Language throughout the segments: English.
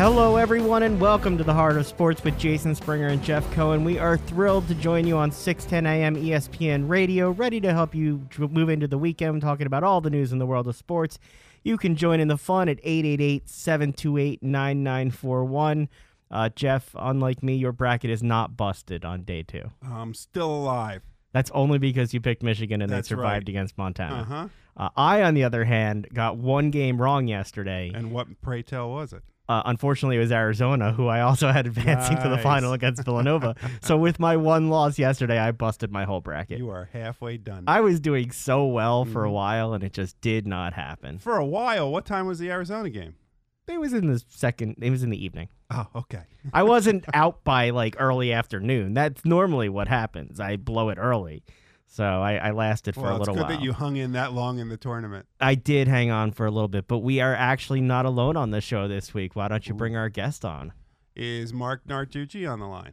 Hello, everyone, and welcome to the Heart of Sports with Jason Springer and Jeff Cohen. We are thrilled to join you on 610 AM ESPN Radio, ready to help you move into the weekend talking about all the news in the world of sports. You can join in the fun at 888 728 9941. Uh, Jeff, unlike me, your bracket is not busted on day two. I'm still alive. That's only because you picked Michigan and That's they survived right. against Montana. Uh-huh. Uh, I, on the other hand, got one game wrong yesterday. And what, pray tell, was it? Uh, unfortunately, it was Arizona, who I also had advancing to the final against Villanova. so with my one loss yesterday, I busted my whole bracket. You are halfway done. I was doing so well for a Mhm. while, and it just did not happen. For a while, what time was the Arizona game? It was in the second. It was in the evening. Oh, okay. I wasn't out by like early afternoon. That's normally what happens. I blow it early, so I, I lasted for well, a little while. it's good while. that you hung in that long in the tournament. I did hang on for a little bit, but we are actually not alone on the show this week. Why don't you bring our guest on? Is Marc Narducci on the line?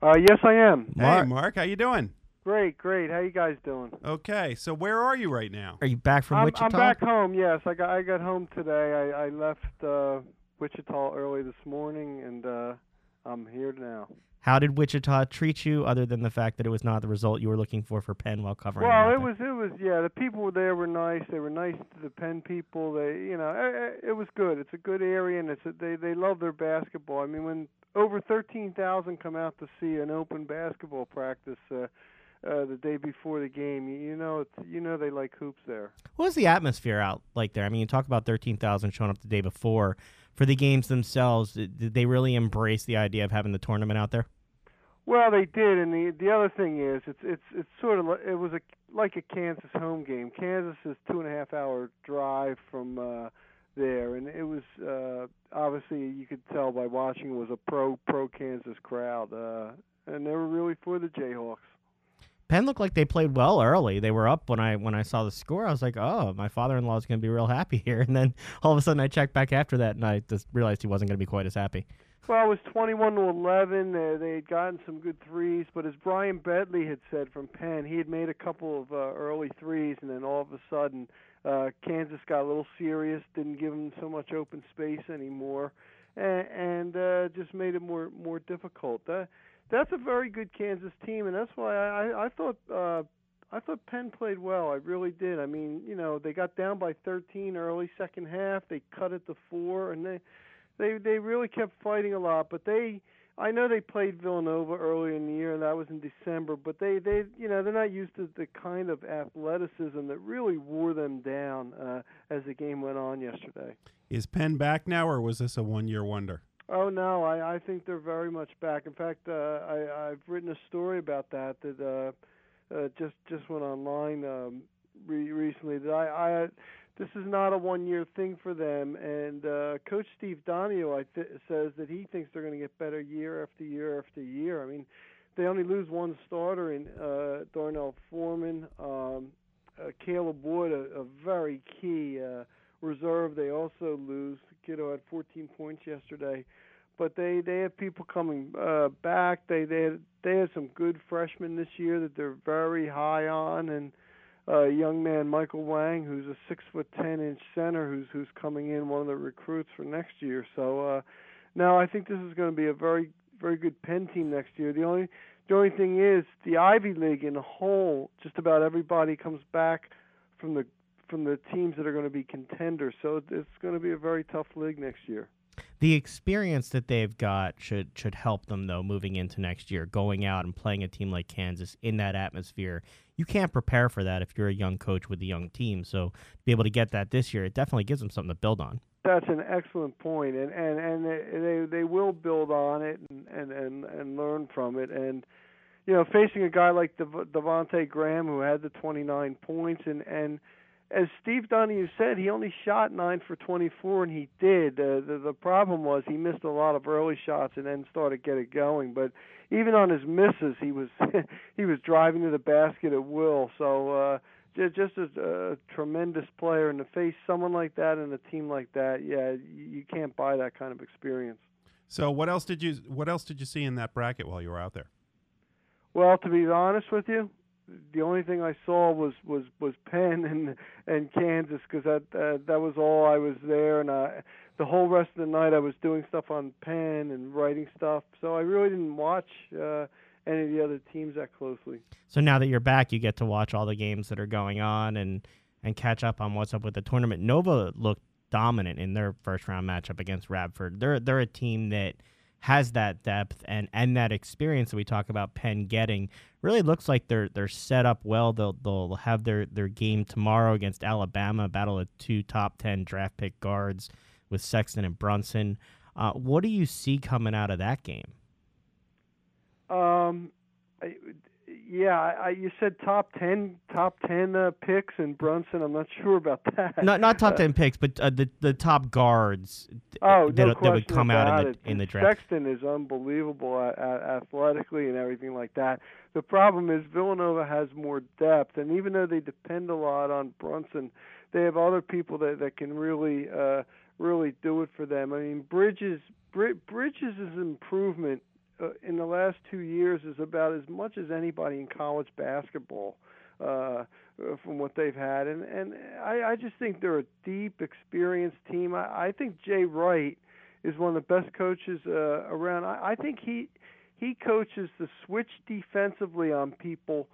Uh, yes, I am. Marc- Hey, Marc, how you doing? Great, great. How you guys doing? Okay, so where are you right now? Are you back from I'm, Wichita? I'm back home. Yes, I got I got home today. I I left uh, Wichita early this morning, and uh, I'm here now. How did Wichita treat you, other than the fact that it was not the result you were looking for for Penn while covering? Well, it was it was yeah. The people there were nice. They were nice to the Penn people. They you know it, it was good. It's a good area, and it's a, they they love their basketball. I mean, when over thirteen thousand come out to see an open basketball practice. Uh, uh, the day before the game, you, you know, it's, you know they like hoops there. there? What was the atmosphere out like there? I mean, you talk about thirteen thousand showing up the day before for the games themselves. Did they really embrace the idea of having the tournament out there? Well, they did, and the the other thing is, it's it's it's sort of it was a like a Kansas home game. Kansas is two and a half hour drive from uh, there, and it was uh, obviously you could tell by watching it was a pro pro Kansas crowd, uh, and they were really for the Jayhawks. Penn looked like they played well early. They were up when I when I saw the score. I was like, oh, my father-in-law is going to be real happy here. And then all of a sudden, I checked back after that, and I just realized he wasn't going to be quite as happy. Well, it was 21 to 11. Uh, they had gotten some good threes, but as Ryan Betley had said from Penn, he had made a couple of uh, early threes, and then all of a sudden, uh, Kansas got a little serious, didn't give them so much open space anymore, and, and uh, just made it more more difficult. Uh, that's a very good Kansas team, and that's why I I, thought. Uh, I thought Penn played well. I really did. I mean, you know, they got down by 13 early second half. They cut it to four, and they they they really kept fighting a lot. But they, I know they played Villanova early in the year, and that was in December. But they they you know they're not used to the kind of athleticism that really wore them down uh, as the game went on yesterday. Is Penn back now, or was this a one-year wonder? Oh no, I I think they're very much back. In fact, uh, I I've written a story about that that uh, uh, just just went online um, re- recently. That I I this is not a one year thing for them. And uh, Coach Steve Donahue I th- says that he thinks they're going to get better year after year after year. I mean, they only lose one starter in uh, Darnell Foreman, um, uh, Caleb Wood, a, a very key. Uh, reserve. They also lose. Kiddo had 14 points yesterday, but they they have people coming uh, back. They they they had some good freshmen this year that they're very high on, and uh, young man Michael Wang, who's a six foot ten inch center, who's who's coming in one of the recruits for next year. So uh, now I think this is going to be a very very good Penn team next year. The only the only thing is the Ivy League in a whole, just about everybody comes back from the from the teams that are going to be contenders. So it's going to be a very tough league next year. The experience that they've got should should help them though moving into next year, going out and playing a team like Kansas in that atmosphere. You can't prepare for that if you're a young coach with a young team. So to be able to get that this year, it definitely gives them something to build on. That's an excellent point, and and and they they, will build on it and, and and and learn from it. And you know, facing a guy like Dev- Devonte Graham who had the 29 points and and as Steve Donahue said, he only shot nine for 24, and he did. Uh, the the problem was he missed a lot of early shots and then started to get it going. But even on his misses, he was he was driving to the basket at will. So uh, just just as a tremendous player, and to face someone like that and a team like that, yeah, you, you can't buy that kind of experience. So what else did you what else did you see in that bracket while you were out there? Well, to be honest with you, the only thing I saw was was was Penn and and Kansas because that uh, that was all I was there, and I, the whole rest of the night I was doing stuff on Penn and writing stuff. So I really didn't watch uh, any of the other teams that closely. So now that you're back, you get to watch all the games that are going on and and catch up on what's up with the tournament. Nova looked dominant in their first round matchup against Radford. They're they're a team that has that depth and and that experience that we talk about Penn getting really looks like they're they're set up well. They'll they'll have their their game tomorrow against Alabama, battle of two top ten draft pick guards with Sexton and Brunson. Uh, what do you see coming out of that game? Um, yeah, I, you said top ten, top ten uh, picks, and Brunson. I'm not sure about that. Not not top ten picks, but uh, the the top guards. Oh, that, no that would come out in the it. in the draft. Sexton is unbelievable at, at, athletically and everything like that. The problem is Villanova has more depth, and even though they depend a lot on Brunson, they have other people that that can really uh, really do it for them. I mean, Bridges Bridges' is an improvement uh, in the last two years is about as much as anybody in college basketball uh, from what they've had, and and I, I just think they're a deep, experienced team. I, I think Jay Wright is one of the best coaches uh, around. I, I think he he coaches the switch defensively on people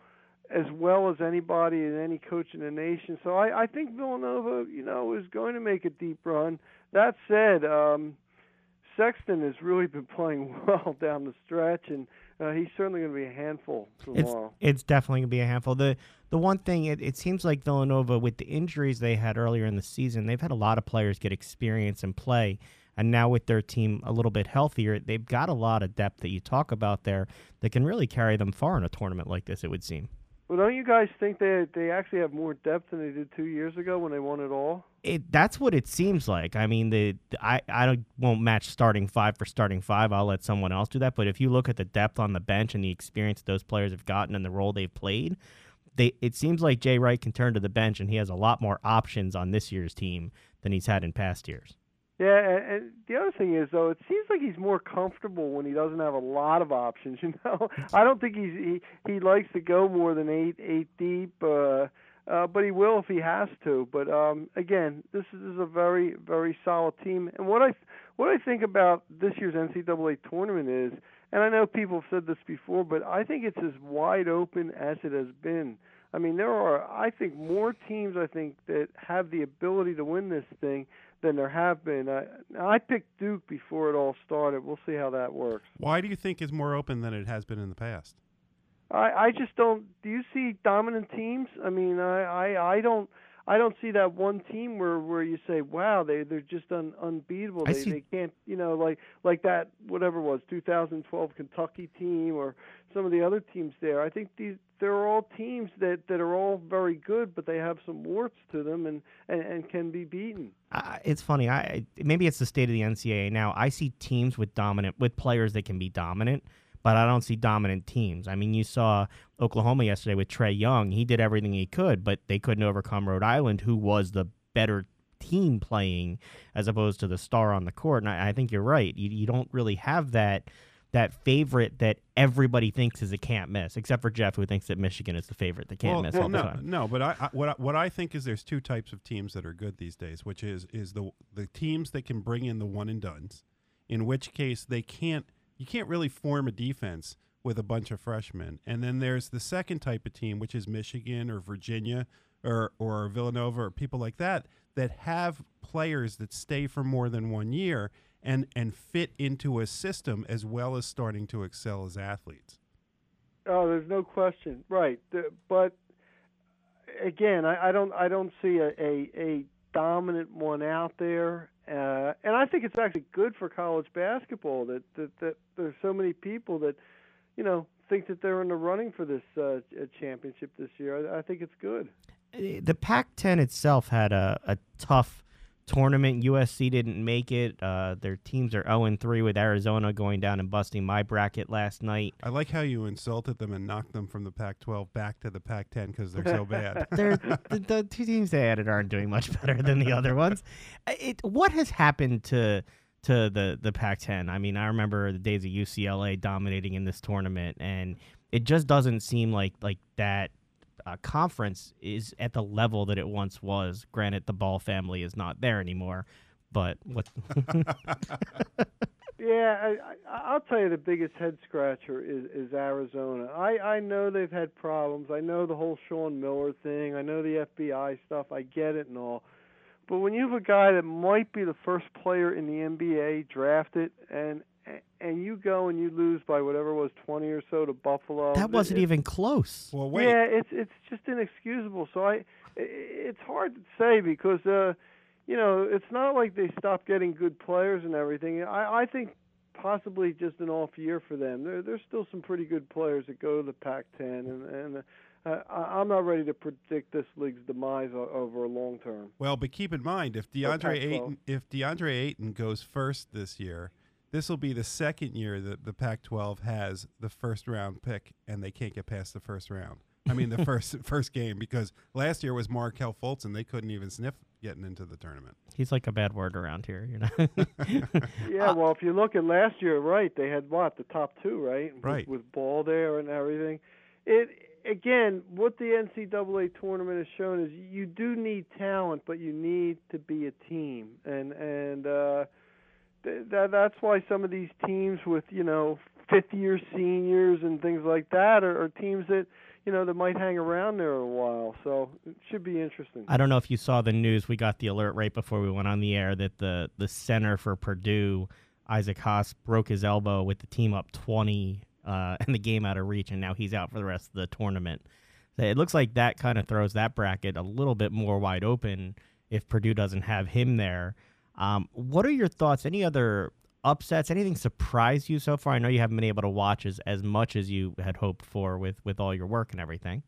as well as anybody and any coach in the nation. So I, I think Villanova, you know, is going to make a deep run. That said, um, Sexton has really been playing well down the stretch, and uh, he's certainly going to be a handful tomorrow. It's, it's definitely going to be a handful. The the one thing it, it seems like Villanova, with the injuries they had earlier in the season, they've had a lot of players get experience and play. And now with their team a little bit healthier, they've got a lot of depth that you talk about there that can really carry them far in a tournament like this. It would seem. Well, don't you guys think they they actually have more depth than they did two years ago when they won it all? It that's what it seems like. I mean, the I I don't, won't match starting five for starting five. I'll let someone else do that. But if you look at the depth on the bench and the experience those players have gotten and the role they've played, they it seems like Jay Wright can turn to the bench and he has a lot more options on this year's team than he's had in past years. Yeah, and, and the other thing is though, it seems like he's more comfortable when he doesn't have a lot of options. You know, I don't think he's he he likes to go more than eight eight deep, uh, uh, but he will if he has to. But um, again, this is, a very very solid team. And what I what I think about this year's NCAA tournament is, and I know people have said this before, but I think it's as wide open as it has been. I mean, there are I think more teams I think that have the ability to win this thing than there have been. I, I picked Duke before it all started. We'll see how that works. Why do you think it's more open than it has been in the past? I I just don't. Do you see dominant teams? I mean, I I, I don't. I don't see that one team where where you say, "Wow, they they're just un, unbeatable." They see- they can't, you know, like like that whatever it was 2012 Kentucky team or some of the other teams there. I think these they're all teams that that are all very good, but they have some warts to them and and, and can be beaten. Uh, it's funny. I maybe it's the state of the NCAA now. I see teams with dominant with players that can be dominant, but I don't see dominant teams. I mean, you saw Oklahoma yesterday with Trae Young. He did everything he could, but they couldn't overcome Rhode Island, who was the better team playing as opposed to the star on the court. And I, I think you're right. You, you don't really have that that favorite that everybody thinks is a can't miss, except for Jeff, who thinks that Michigan is the favorite that can't well, miss well, all no, the time. no, but I, I what I, what I think is there's two types of teams that are good these days, which is is the the teams that can bring in the one and dones, in which case they can't you can't really form a defense with a bunch of freshmen, and then there's the second type of team, which is Michigan or Virginia or or Villanova or people like that that have players that stay for more than one year and and fit into a system as well as starting to excel as athletes. Oh, there's no question, right? But again, I, I don't I don't see a, a, a dominant one out there, uh, and I think it's actually good for college basketball that, that that there's so many people that you know think that they're in the running for this uh, championship this year. I, I think it's good. the Pac-10 itself had a, a tough tournament. USC didn't make it. Uh, their teams are 0 3 with Arizona going down and busting my bracket last night. I like how you insulted them and knocked them from the Pac-12 back to the Pac-10 because they're so bad. They're, the, the two teams they added aren't doing much better than the other ones. It, what has happened to to the the Pac-10? I mean, I remember the days of UCLA dominating in this tournament, and it just doesn't seem like like that uh, conference is at the level that it once was. Granted, the Ball family is not there anymore, but what? Yeah, I, I, I'll tell you the biggest head scratcher is is Arizona. I I know they've had problems. I know the whole Sean Miller thing. I know the FBI stuff. I get it and all. But when you have a guy that might be the first player in the NBA drafted and and you go and you lose by whatever it was 20 or so to Buffalo. That wasn't it, even close. Well, wait. Yeah, it's it's just inexcusable. So I it's hard to say because uh you know, it's not like they stopped getting good players and everything. I I think possibly just an off year for them. There there's still some pretty good players that go to the Pac-10 and and uh, I, I'm not ready to predict this league's demise o- over a long term. Well, but keep in mind if DeAndre Pac-12. Ayton if DeAndre Ayton goes first this year, this will be the second year that the Pac-12 has the first round pick, and they can't get past the first round. I mean, the first first game because last year was Markelle Fultz, and they couldn't even sniff getting into the tournament. He's like a bad word around here, you know. Yeah, well, if you look at last year, right, they had what the top two, right? With- Right. With, ball there and everything. It again, what the NCAA tournament has shown is you do need talent, but you need to be a team, and and uh, th- that that's why some of these teams with you know fifth year seniors and things like that are, are teams that you know that might hang around there a while. So it should be interesting. I don't know if you saw the news. We got the alert right before we went on the air that the the center for Purdue, Isaac Haas, broke his elbow with the team up twenty uh, and the game out of reach, and now he's out for the rest of the tournament. So It looks like that kind of throws that bracket a little bit more wide open if Purdue doesn't have him there. Um, what are your thoughts? Any other upsets? Anything surprise you so far? I know you haven't been able to watch as, as much as you had hoped for with, with all your work and everything.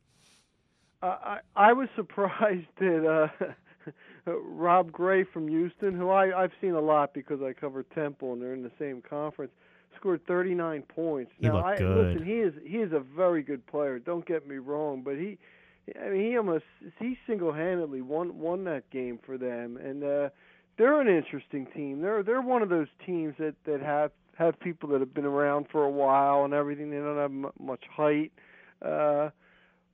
Uh, I I was surprised that uh, Rob Gray from Houston, who I I've seen a lot because I cover Temple and they're in the same conference, scored 39 points. He now looked I good. listen, he is he is a very good player. Don't get me wrong, but he I mean he almost he single-handedly won won that game for them and uh they're an interesting team. They're they're one of those teams that that have have people that have been around for a while and everything. They don't have m- much height. Uh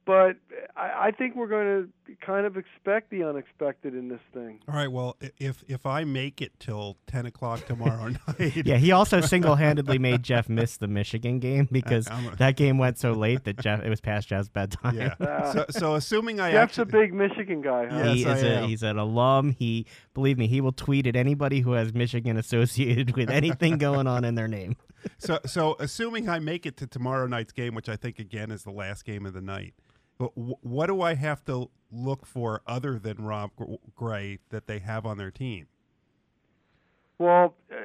but I, I think we're going to kind of expect the unexpected in this thing. All right. Well, if if I make it till ten o'clock tomorrow night, Yeah, he also single handedly made Jeff miss the Michigan game because a- that game went so late that Jeff it was past Jeff's bedtime. yeah. Uh, So, so assuming I Jeff's a big Michigan guy, huh? Yes, he I is a, am. he's an alum. He believe me, he will tweet at anybody who has Michigan associated with anything going on in their name. so so assuming I make it to tomorrow night's game, which I think again is the last game of the night, but wh- what do I have to look for other than Rob Gray that they have on their team? Well, uh,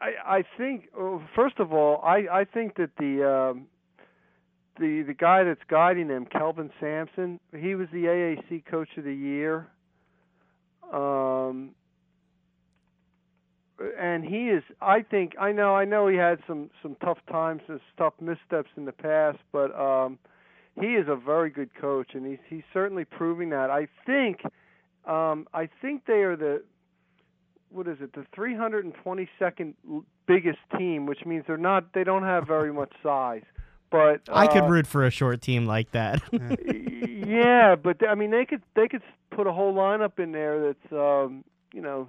I I think uh, first of all, I I think that the um, the the guy that's guiding them, Kelvin Sampson, he was the AAC Coach of the Year. Um, and he is. I think I know. I know he had some some tough times and tough missteps in the past, but um, he is a very good coach, and he's he's certainly proving that. I think. Um, I think they are the what is it the 322nd biggest team which means they're not they don't have very much size but I could uh, root for a short team like that. yeah but i mean they could they could put a whole lineup in there that's um you know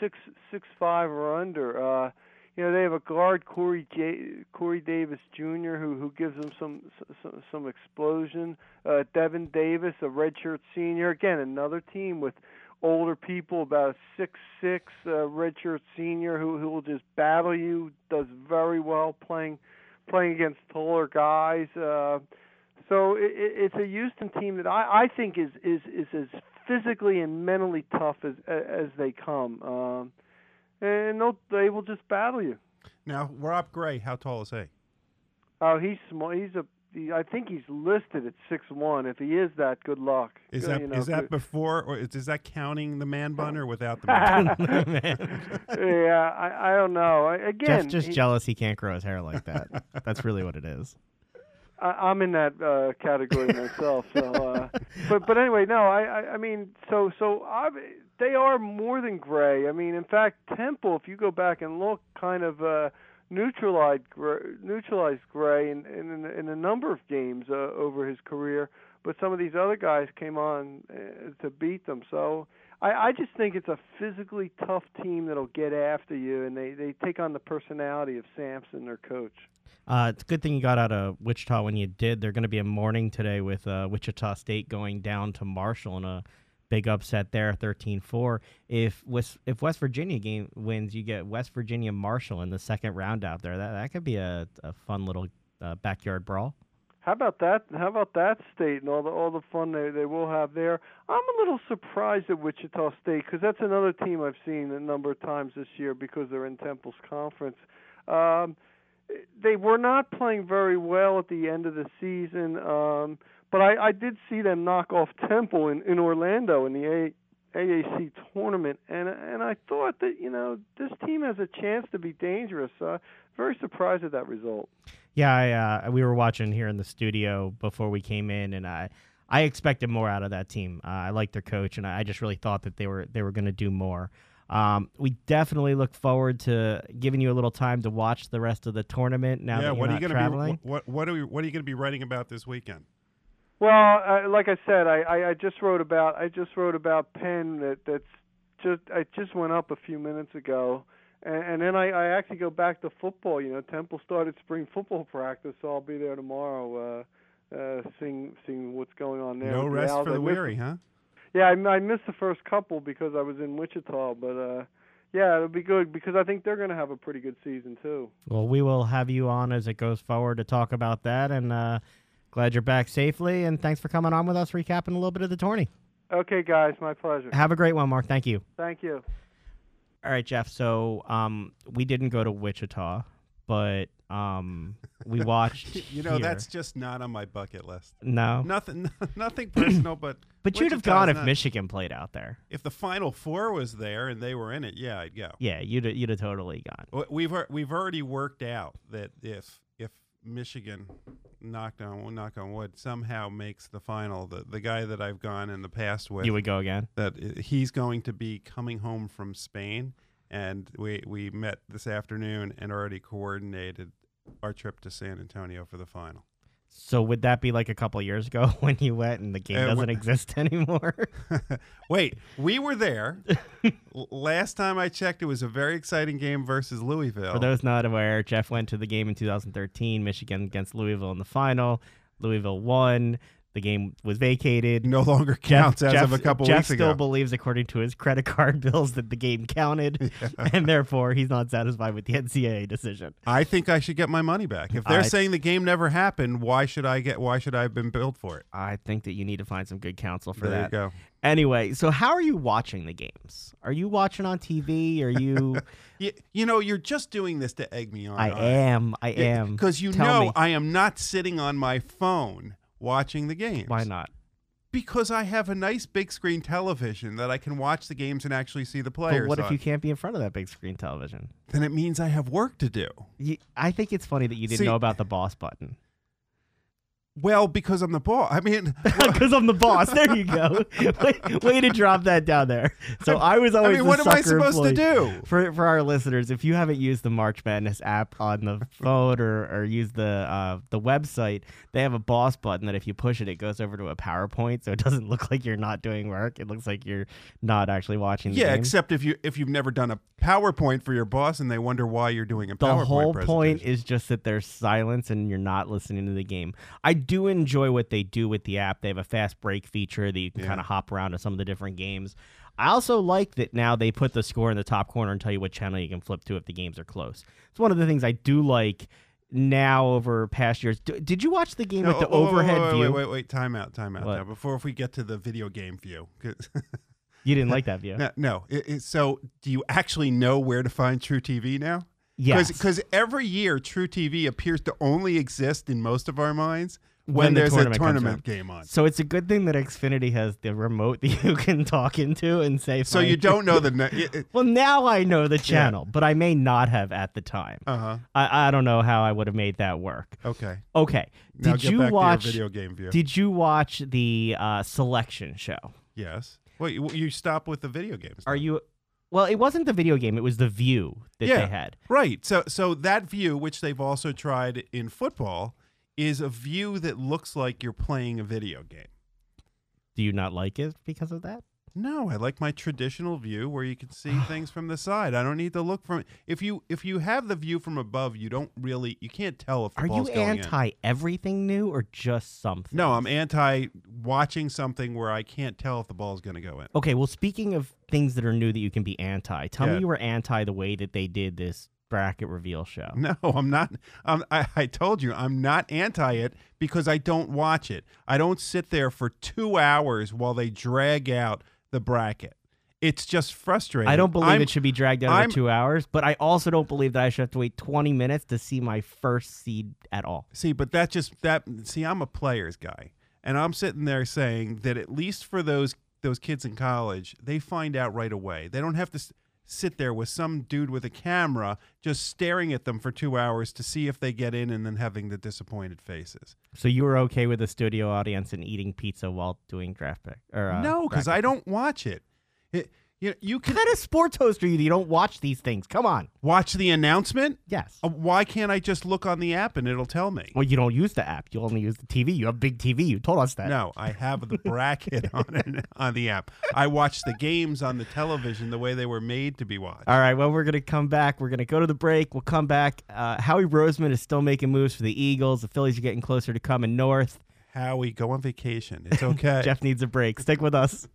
six six five or under uh you know they have a guard Corey J, Corey Davis Jr. who who gives them some some, some explosion. Uh, Devin Davis, a redshirt senior, again another team with older people, about a six six uh, redshirt senior who who will just battle you. Does very well playing playing against taller guys. Uh, so it, it, it's a Houston team that I, I think is is is as physically and mentally tough as as they come. Um, and they'll, they will just battle you. Now, Rob Gray, how tall is he? Oh, he's small. He's a. He, I think he's listed at six one. If he is that, good luck. Is that you is that good- before or is, is that counting the man bun or without the man? bun? yeah, I I don't know. I, again, Jeff's just he- jealous he can't grow his hair like that. That's really what it is. I, I'm in that uh, category myself. So, uh, but but anyway, no, I I, I mean, so so I, they are more than Gray. I mean, in fact, Temple, if you go back and look, kind of uh, neutralized Gray, neutralized Gray in, in in a number of games uh, over his career. but some of these other guys came on uh, to beat them. So I, I just think it's a physically tough team that'll get after you, and they they take on the personality of Sampson, their coach. Uh, it's a good thing you got out of Wichita when you did. They're going to be a mourning today with uh, Wichita State going down to Marshall in a big upset there, 13-4. If West if West Virginia game wins, you get West Virginia Marshall in the second round out there. That that could be a, a fun little uh, backyard brawl. How about that? How about that state and all the all the fun they they will have there? I'm a little surprised at Wichita State because that's another team I've seen a number of times this year because they're in Temple's conference. Um, they were not playing very well at the end of the season, um, but I, I did see them knock off Temple in, in Orlando in the A, AAC tournament, and and I thought that you know this team has a chance to be dangerous. Uh, very surprised at that result. Yeah, I, uh, we were watching here in the studio before we came in, and I I expected more out of that team. Uh, I like their coach, and I just really thought that they were they were going to do more. Um, we definitely look forward to giving you a little time to watch the rest of the tournament. Now yeah, that you're what are not you going to traveling. be? What what are we, what are you going to be writing about this weekend? Well, uh, like I said, I, I, I just wrote about I just wrote about Penn that that's just I just went up a few minutes ago, and, and then I, I actually go back to football. You know, Temple started spring football practice, so I'll be there tomorrow, uh, uh, seeing seeing what's going on there. No rest Owls. for the weary, huh? Yeah, I, I missed the first couple because I was in Wichita, but uh, yeah, it'll be good because I think they're going to have a pretty good season too. Well, we will have you on as it goes forward to talk about that, and uh, glad you're back safely. And thanks for coming on with us, recapping a little bit of the tourney. Okay, guys, my pleasure. Have a great one, Marc. Thank you. Thank you. All right, Jeff. So um, we didn't go to Wichita, but um, we watched. You know, here. that's just not on my bucket list. no. Nothing, nothing personal, but But you'd have gone if not- Michigan played out there. if the Final Four was there and they were in it, yeah, I'd go. Yeah, you'd you'd have totally gone. We've we've already worked out that if if Michigan knocked on knock on wood somehow makes the final, the the guy that I've gone in the past with You would go again. that he's going to be coming home from Spain, and we we met this afternoon and already coordinated our trip to San Antonio for the final. So would that be like a couple years ago when you went and the game Uh, doesn't exist anymore? Wait, we were there. Last time I checked, it was a very exciting game versus Louisville. For those not aware, Jeff went to the game in 2013, Michigan against Louisville in the final. Louisville won. The game was vacated. no longer counts as Jeff, of a couple Jeff weeks still believes, according to his credit card bills, that the game counted, and therefore he's not satisfied with the NCAA decision. I think I should get my money back. If they're I- saying the game never happened, why should I get? Why should I have been billed for it? I think that you need to find some good counsel for there that. you go. Anyway, so how are you watching the games? Are you watching on TV? Are you? You, you know, you're just doing this to egg me on. I am. I am. because you Tell know me. I am not sitting on my phone watching the games. Why not? Because I have a nice big screen television that I can watch the games and actually see the players. But what if you can't be in front of that big screen television? Then it means I have work to do. You, I think it's funny that you didn't See- know about the boss button. Well, because I'm the boss. I mean, Because I'm the boss. There you go. way, way to drop that down there. So I was I always. mean, the what am I supposed to do? For for our listeners, if you haven't used the March Madness app on the phone or or used the uh, the website, they have a boss button that if you push it, it goes over to a PowerPoint, so it doesn't look like you're not doing work. It looks like you're not actually watching. The Yeah, game. except if you if you've never done a PowerPoint for your boss and they wonder why you're doing a the PowerPoint The whole point is just that there's silence and you're not listening to the game. I do enjoy what they do with the app. They have a fast break feature that you can Yeah. kind of hop around to some of the different games. I also like that now they put the score in the top corner and tell you what channel you can flip to if the games are close. It's one of the things I do like now over past years. D- did you watch the game No, with the oh, overhead wait, view? Wait, wait, wait, time out, time out. Now, before if we get to the video game view. You didn't like that view. no, no. It, it- so do you actually know where to find truTV now? yes. Because every year truTV appears to only exist in most of our minds when, the there's tournament a tournament game on. so it's a good thing that Xfinity has the remote that you can talk into and say. So you don't know the. Ne- it, Well, now I know the channel, but I may not have at the time. uh huh. I, I don't know how I would have made that work. Okay. Okay. Now Did you watch? video game view? Did you watch the uh, selection show? yes. Well, you, you stop with the video games. Are now. you? Well, it wasn't the video game. It was the view that Yeah. they had. Right. So so that view, which they've also tried in football, is a view that looks like you're playing a video game. Do you not like it because of that? No, I like my traditional view where you can see things from the side. I don't need to look from if you if you have the view from above, you don't really you can't tell if the Are you ball's going in. anti everything new or just something? No, I'm anti watching something where I can't tell if the ball's going to go in. Okay, well, speaking of things that are new that you can be anti, tell Yeah. me you were anti the way that they did this bracket reveal show. No, I'm not. Um, I, I told you I'm not anti it because I don't watch it. I don't sit there for two hours while they drag out the bracket. It's just frustrating. I don't believe I'm- it should be dragged out I'm- two hours, but I also don't believe that I should have to wait 20 minutes to see my first seed at all. See, but that just that. See, I'm a players guy, and I'm sitting there saying that at least for those those kids in college, they find out right away. They don't have to sit there with some dude with a camera just staring at them for two hours to see if they get in, and then having the disappointed faces. So you were okay with the studio audience and eating pizza while doing draft pick? Or, uh, no, because I don't watch it. it you know, you What kind of sports host are you that you don't watch these things? Come on. watch the announcement. Yes. Uh, Why can't I just look on the app and it'll tell me? Well, you don't use the app. You only use the TV. You have big TV. You told us that. No, I have the bracket on it, on the app. I watch the games on the television the way they were made to be watched. All right, well, we're going to come back. We're going to go to the break. We'll come back. Uh, Howie Roseman is still making moves for the Eagles. The Phillies are getting closer to coming north. Howie, go on vacation. It's okay. Jeff needs a break. Stick with us.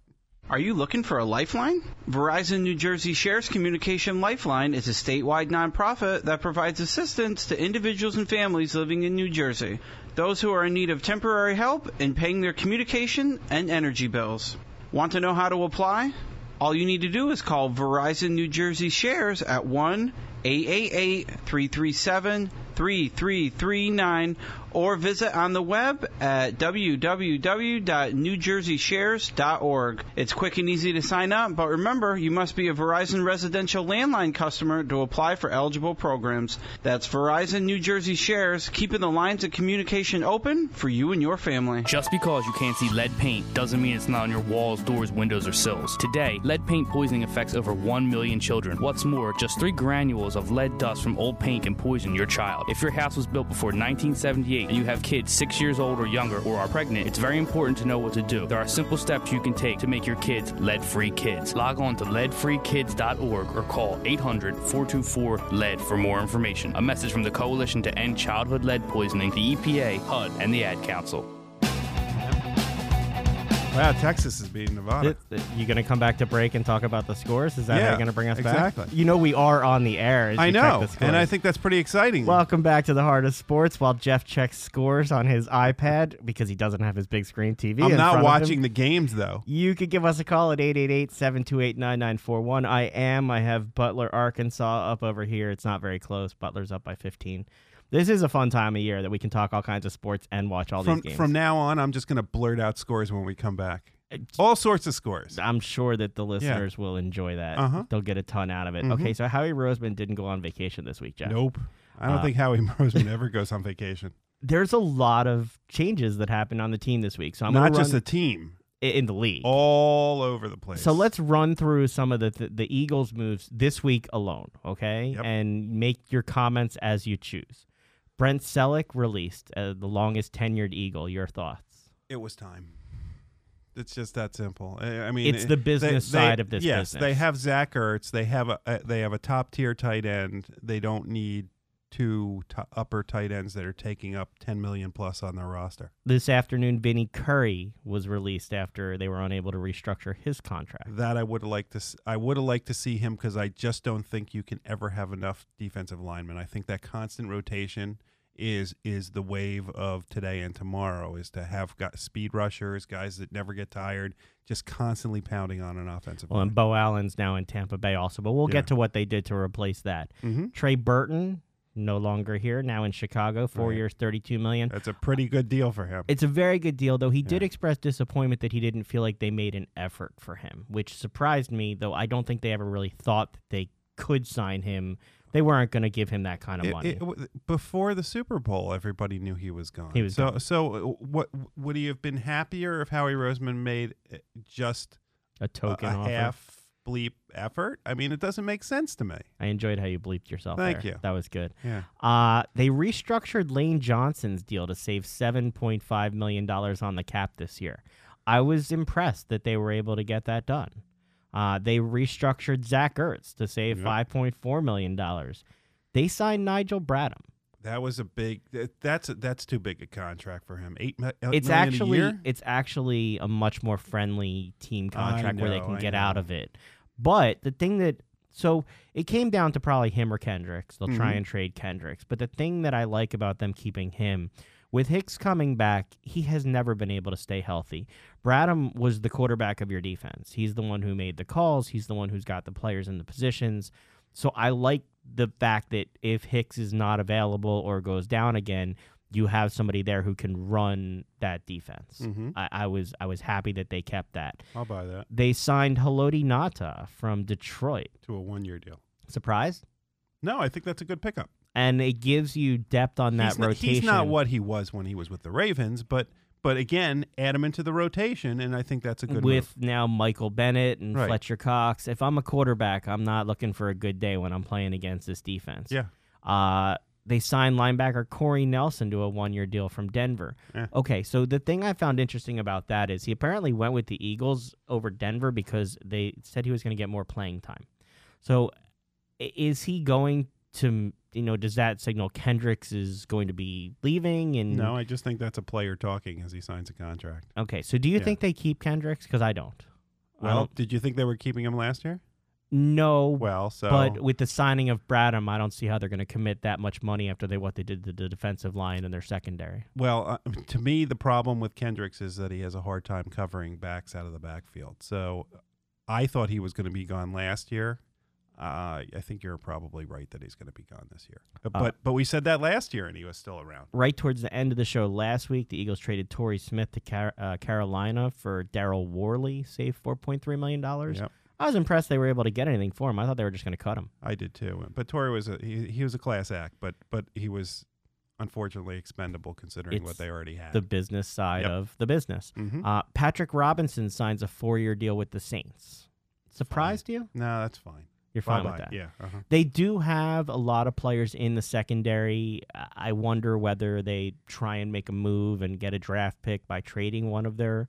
Are you looking for a lifeline? Verizon New Jersey Shares Communication Lifeline is a statewide nonprofit that provides assistance to individuals and families living in New Jersey, those who are in need of temporary help in paying their communication and energy bills. Want to know how to apply? All you need to do is call Verizon New Jersey Shares at 1 888 337 3339 or visit on the web at www.newjerseyshares.org. It's quick and easy to sign up, but remember, you must be a Verizon residential landline customer to apply for eligible programs. That's Verizon New Jersey Shares, keeping the lines of communication open for you and your family. Just because you can't see lead paint doesn't mean it's not on your walls, doors, windows, or sills. Today, lead paint poisoning affects over 1 million children. What's more, just three granules of lead dust from old paint can poison your child. If your house was built before 1978 and you have kids 6 years old or younger or are pregnant, it's very important to know what to do. There are simple steps you can take to make your kids lead-free kids. Log on to leadfreekids.org or call 800-424-LEAD for more information. A message from the Coalition to End Childhood Lead Poisoning, the EPA, HUD, and the Ad Council. Wow, Texas is beating Nevada. Th- th- You going to come back to break and talk about the scores? Is that how Yeah, you're going to bring us exactly. back? You know we are on the air. I know, and I think that's pretty exciting. Welcome back to the heart of sports. While Jeff checks scores on his iPad because he doesn't have his big screen TV. I'm in not front of him. watching the games though. You could give us a call at 888-728-9941. I am. I have Butler, Arkansas up over here. It's not very close. Butler's up by 15. This is a fun time of year that we can talk all kinds of sports and watch all From these games. from now on, I'm just going to blurt out scores when we come back. All sorts of scores. I'm sure that the listeners will enjoy that. Uh-huh. They'll get a ton out of it. Mhm. Okay, so Howie Roseman didn't go on vacation this week, Jeff. Nope. I don't Uh, think Howie Roseman ever goes on vacation. There's a lot of changes that happened on the team this week. So I'm Not gonna just run a team, i- in the league. all over the place. So let's run through some of the the, the Eagles moves this week alone, okay? Yep. And make your comments as you choose. Brent Celek released uh, the longest tenured Eagle. Your thoughts? It was time. It's just that simple. I mean, It's the business they- they- side of this Yes, business. they have Zach Ertz. They have a, a they have a top tier tight end. They don't need two to upper tight ends that are taking up ten million plus on their roster. This afternoon, Vinny Curry was released after they were unable to restructure his contract. That I would have liked to. s- I would have liked to see him because I just don't think you can ever have enough defensive linemen. I think that constant rotation is is the wave of today and tomorrow. Is to have got speed rushers, guys that never get tired, just constantly pounding on an offensive Well, line. and Beau Allen's now in Tampa Bay also, but we'll Yeah. get to what they did to replace that. hmm Trey Burton, no longer here, now in Chicago, four Right. years, thirty-two million. That's a pretty good deal for him. It's a very good deal, though. He did express disappointment that he didn't feel like they made an effort for him, which surprised me, though I don't think they ever really thought that they could sign him. They weren't going to give him that kind of money. it before the Super Bowl, everybody knew he was gone. He was so. gone. So, uh, what would he have been happier if Howie Roseman made uh, just a a, token a offer. half bleep effort. I mean, it doesn't make sense to me. I enjoyed how you bleeped yourself. Thank there. you. That was good. Yeah. Uh, they restructured Lane Johnson's deal to save $7.5 million on the cap this year. I was impressed that they were able to get that done. Uh, they restructured Zach Ertz to save Yep. $5.4 million. They signed Nigel Bradham. That was a big. that- That's that's too big a contract for him. Eight. It's million a actually year? it's actually a much more friendly team contract where they can I get out of it. But the thing that so it came down to probably him or Kendricks. They'll try Mhm. and trade Kendricks. But the thing that I like about them keeping him with Hicks coming back, he has never been able to stay healthy. Bradham was the quarterback of your defense. He's the one who made the calls. He's the one who's got the players in the positions. So I like the fact that if Hicks is not available or goes down again, you have somebody there who can run that defense. Mhm. I, I was I was happy that they kept that. I'll buy that They signed Haloti Ngata from Detroit. to a one-year deal. Surprised? No, I think that's a good pickup. And it gives you depth on that he's not, rotation. He's not what he was when he was with the Ravens, but but again, add him into the rotation, and I think that's a good with move. now Michael Bennett and Right. Fletcher Cox. If I'm a quarterback, I'm not looking for a good day when I'm playing against this defense. Yeah. Uh, they signed linebacker Corey Nelson to a one year deal from Denver. Yeah. Okay, so the thing I found interesting about that is he apparently went with the Eagles over Denver because they said he was going to get more playing time. So is he going to, you know, does that signal Kendricks is going to be leaving? And No, I just think that's a player talking as he signs a contract. Okay, so do you Yeah. think they keep Kendricks? Because I don't. I Well, don't- did you think they were keeping him last year? no, Well, so But with the signing of Bradham, I don't see how they're going to commit that much money after they what they did to the defensive line and their secondary. Well, uh, to me, the problem with Kendricks is that he has a hard time covering backs out of the backfield. So I thought he was going to be gone last year. Uh, I think you're probably right that he's going to be gone this year. Uh, But but we said that last year, and he was still around. Right towards the end of the show last week, the Eagles traded Torrey Smith to Car- uh, Carolina for Daryl Worley, save four point three million dollars. Yep, I was impressed they were able to get anything for him. I thought they were just going to cut him. I did too. But Torrey was a he, he was a class act, but but he was unfortunately expendable considering It's what they already had. The business side Yep. of the business. Mhm. Uh, Patrick Robinson signs a four year deal with the Saints. Surprised you? no, that's fine. You're fine Bye-bye. with that. Yeah. Uh-huh. They do have a lot of players in the secondary. I wonder whether they try and make a move and get a draft pick by trading one of their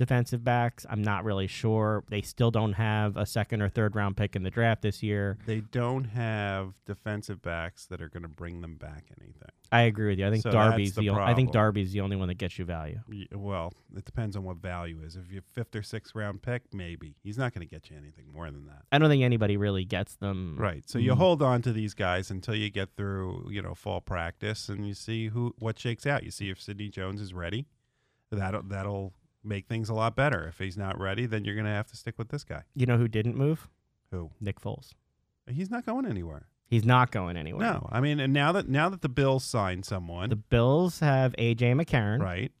defensive backs. I'm not really sure. They still don't have a second or third round pick in the draft this year. They don't have defensive backs that are going to bring them back anything. I agree with you. I think So Darby's the the, only, I think. Darby's the only one that gets you value. Y- Well, it depends on what value is. If you're fifth or sixth round pick, maybe he's not going to get you anything more than that. I don't think anybody really gets them. Right. So you Mm. hold on to these guys until you get through, you know, fall practice, and you see who what shakes out. You see if Sidney Jones is ready. That'll that'll make things a lot better. If he's not ready, then you're going to have to stick with this guy. You know who didn't move? Who? Nick Foles. He's not going anywhere. He's not going anywhere. No, I mean, and now that now that the Bills signed someone, The Bills have AJ McCarron. right?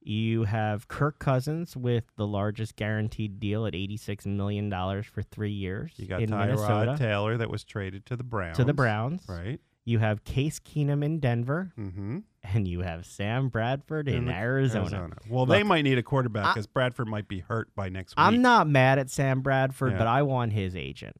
You have Kirk Cousins with the largest guaranteed deal at $86 million for three years You got in Tyrod Minnesota Taylor that was traded to the Browns. to the Browns. right? You have Case Keenum in Denver, Mm-hmm. and you have Sam Bradford in, Arizona. Well, they might need a quarterback because Bradford might be hurt by next week. I'm not mad at Sam Bradford, Yeah. but I want his agent.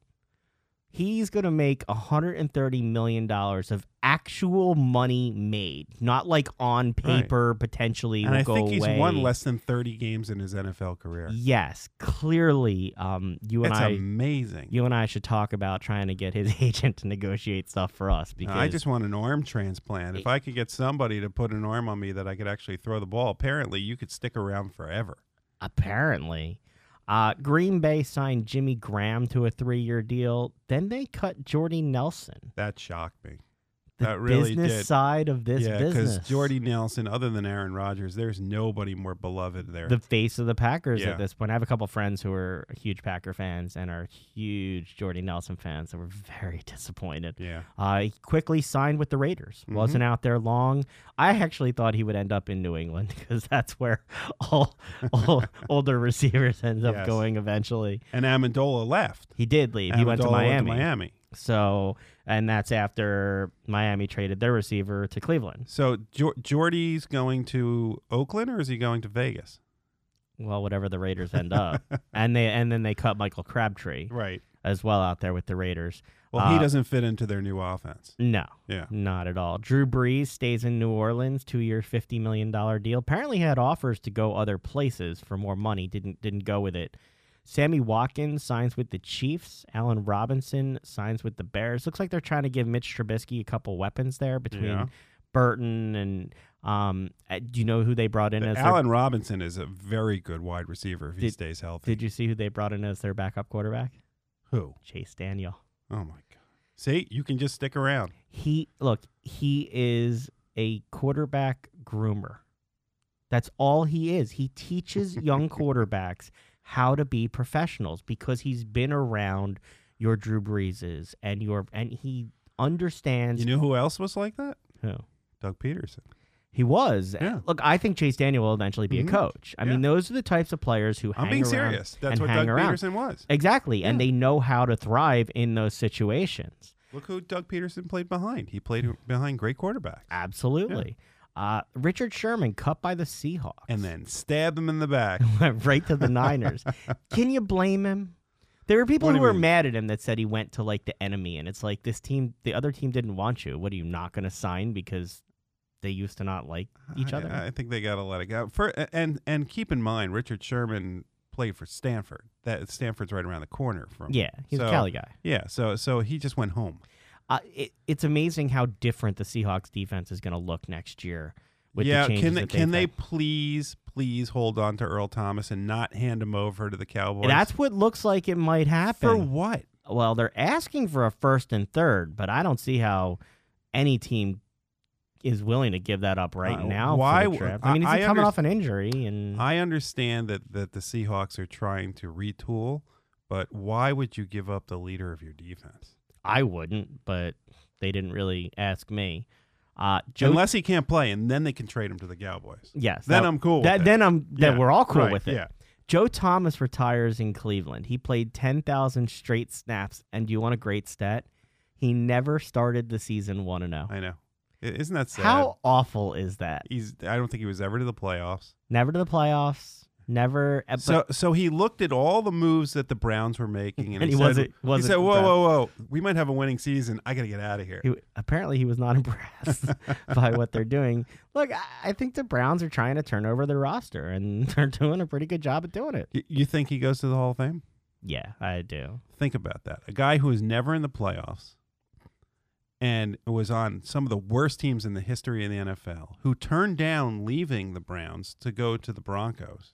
He's going to make $130 million of actual money made, not like on paper, potentially and I think he's away. won less than 30 games in his NFL career. Yes, clearly, um, you and I, amazing. you and I should talk about trying to get his agent to negotiate stuff for us No, because I just want an arm transplant. If I could get somebody to put an arm on me that I could actually throw the ball, apparently you could stick around forever. apparently, uh, Green Bay signed Jimmy Graham to a three-year deal. Then they cut Jordy Nelson. That shocked me. The That really business did. side of this yeah, business. Jordy Nelson, other than Aaron Rodgers, there's nobody more beloved there. the face of the Packers Yeah. at this point. I have a couple friends who are huge Packer fans and are huge Jordy Nelson fans, and were very disappointed. yeah. Uh, he quickly signed with the Raiders. Mhm. Wasn't out there long. I actually thought he would end up in New England because that's where all, all older receivers end up Yes. going eventually. And Amendola left. He did leave. He went to Amendola Miami. Miami. So, and that's after Miami traded their receiver to Cleveland. So Jor- Jordy's going to Oakland or is he going to Vegas? well, whatever the Raiders end up, and they and then they cut Michael Crabtree Right. as well out there with the Raiders. Well, he Uh, doesn't fit into their new offense. No, Yeah. not at all. Drew Brees stays in New Orleans, two year, fifty million dollar deal. Apparently, had offers to go other places for more money. Didn't didn't go with it. Sammy Watkins signs with the Chiefs. Allen Robinson signs with the Bears. Looks like they're trying to give Mitch Trubisky a couple weapons there between Yeah. Burton and um. uh, Do you know who they brought in as their, Allen Robinson is a very good wide receiver if he stays healthy. Did you see who they brought in as their backup quarterback? Who? Chase Daniel. Oh my god. See, you can just stick around. He look, he is a quarterback groomer. That's all he is. He teaches young quarterbacks how to be professionals because he's been around your Drew Breeses and your and he understands You know who else was like that? who Doug Pederson. he was. Yeah. Look, I think Chase Daniel will eventually be Mhm. a coach. I mean, those are the types of players who I'm being serious. That's what Doug around. Pederson was. Exactly, and they know how to thrive in those situations. Look who Doug Pederson played behind. He played behind great quarterbacks. Absolutely. Uh, Richard Sherman cut by the Seahawks And then stabbed him in the back. went right to the Niners. Can you blame him? There were people What who were mean? mad at him that said he went to like the enemy, and it's like this team, the other team didn't want you. What are you not going to sign because they used to not like each I- other? I, think they got to let it go. For and and keep in mind, Richard Sherman played for Stanford. That Stanford's right around the corner from. yeah, he's a So- Cali guy. Yeah. So so he just went home. Uh, it, it's amazing how different the Seahawks defense is going to look next year. With yeah. the can they, can they had. please please hold on to Earl Thomas and not hand him over to the Cowboys? That's what looks like it might happen. for what? Well, they're asking for a first and third, but I don't see how any team is willing to give that up right Uh, now. why For the w- I mean, he's I- coming off an injury, and I understand that that the Seahawks are trying to retool, but why would you give up the leader of your defense? I wouldn't, but they didn't really ask me. Uh, Joe, Unless he can't play, and then they can trade him to the Cowboys. yes, Then that- I'm cool. That, with it. then I'm then Yeah, we're all cool right, with it. Yeah. Joe Thomas retires in Cleveland. He played ten thousand straight snaps, and do you want a great stat? He never started the season one and zero. I know. Isn't that sad? How awful is that? He's. I don't think he was ever to the playoffs. Never to the playoffs. Never. uh, but- So so he looked at all the moves that the Browns were making, and, And he, he said, wasn't- he wasn't said, "Whoa, whoa, whoa! We might have a winning season. I got to get out of here." he, apparently he was not impressed by what they're doing. Look, I, I think the Browns are trying to turn over their roster, and they're doing a pretty good job at doing it. Y- you think he goes to the Hall of Fame? Yeah, I do. Think about that. A guy who was never in the playoffs and was on some of the worst teams in the history of the NFL, who turned down leaving the Browns to go to the Broncos.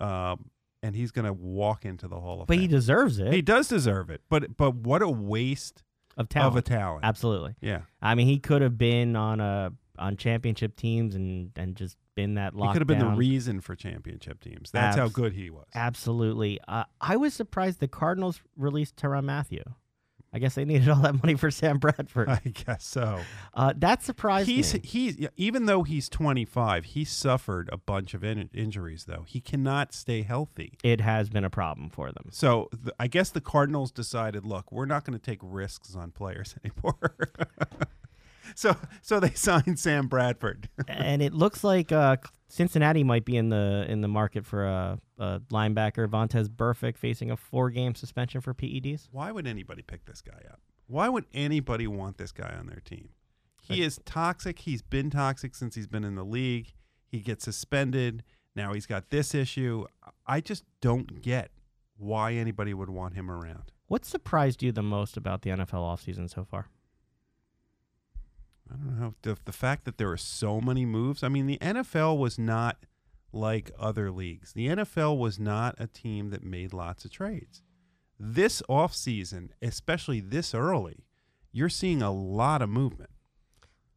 Um, and he's going to walk into the Hall of Fame. But Fame. he deserves it He does deserve it. But but what a waste of talent. of a talent. Absolutely. Yeah. I mean, he could have been on a on championship teams and and just been that lockdown. He could have been the reason for championship teams. That's how good he was. Absolutely. Uh, I was surprised the Cardinals released Tyrann Mathieu. I guess they needed all that money for Sam Bradford. I guess so. Uh, that surprised He's me. he's even though he's 25, he suffered a bunch of in- injuries though. He cannot stay healthy. It has been a problem for them. So th- I guess the Cardinals decided, look, we're not going to take risks on players anymore. so so they signed Sam Bradford. and it looks like uh, Cincinnati might be in the in the market for a, a linebacker, Vontaze Burfict, facing a four game suspension for PEDs. Why would anybody pick this guy up? Why would anybody want this guy on their team? He is toxic. He's been toxic since he's been in the league. He gets suspended. Now he's got this issue. I just don't get why anybody would want him around. What surprised you the most about the NFL offseason so far? I don't know. The, the fact that there are so many moves. I mean, the NFL was not like other leagues. The NFL was not a team that made lots of trades. This offseason, especially this early, you're seeing a lot of movement.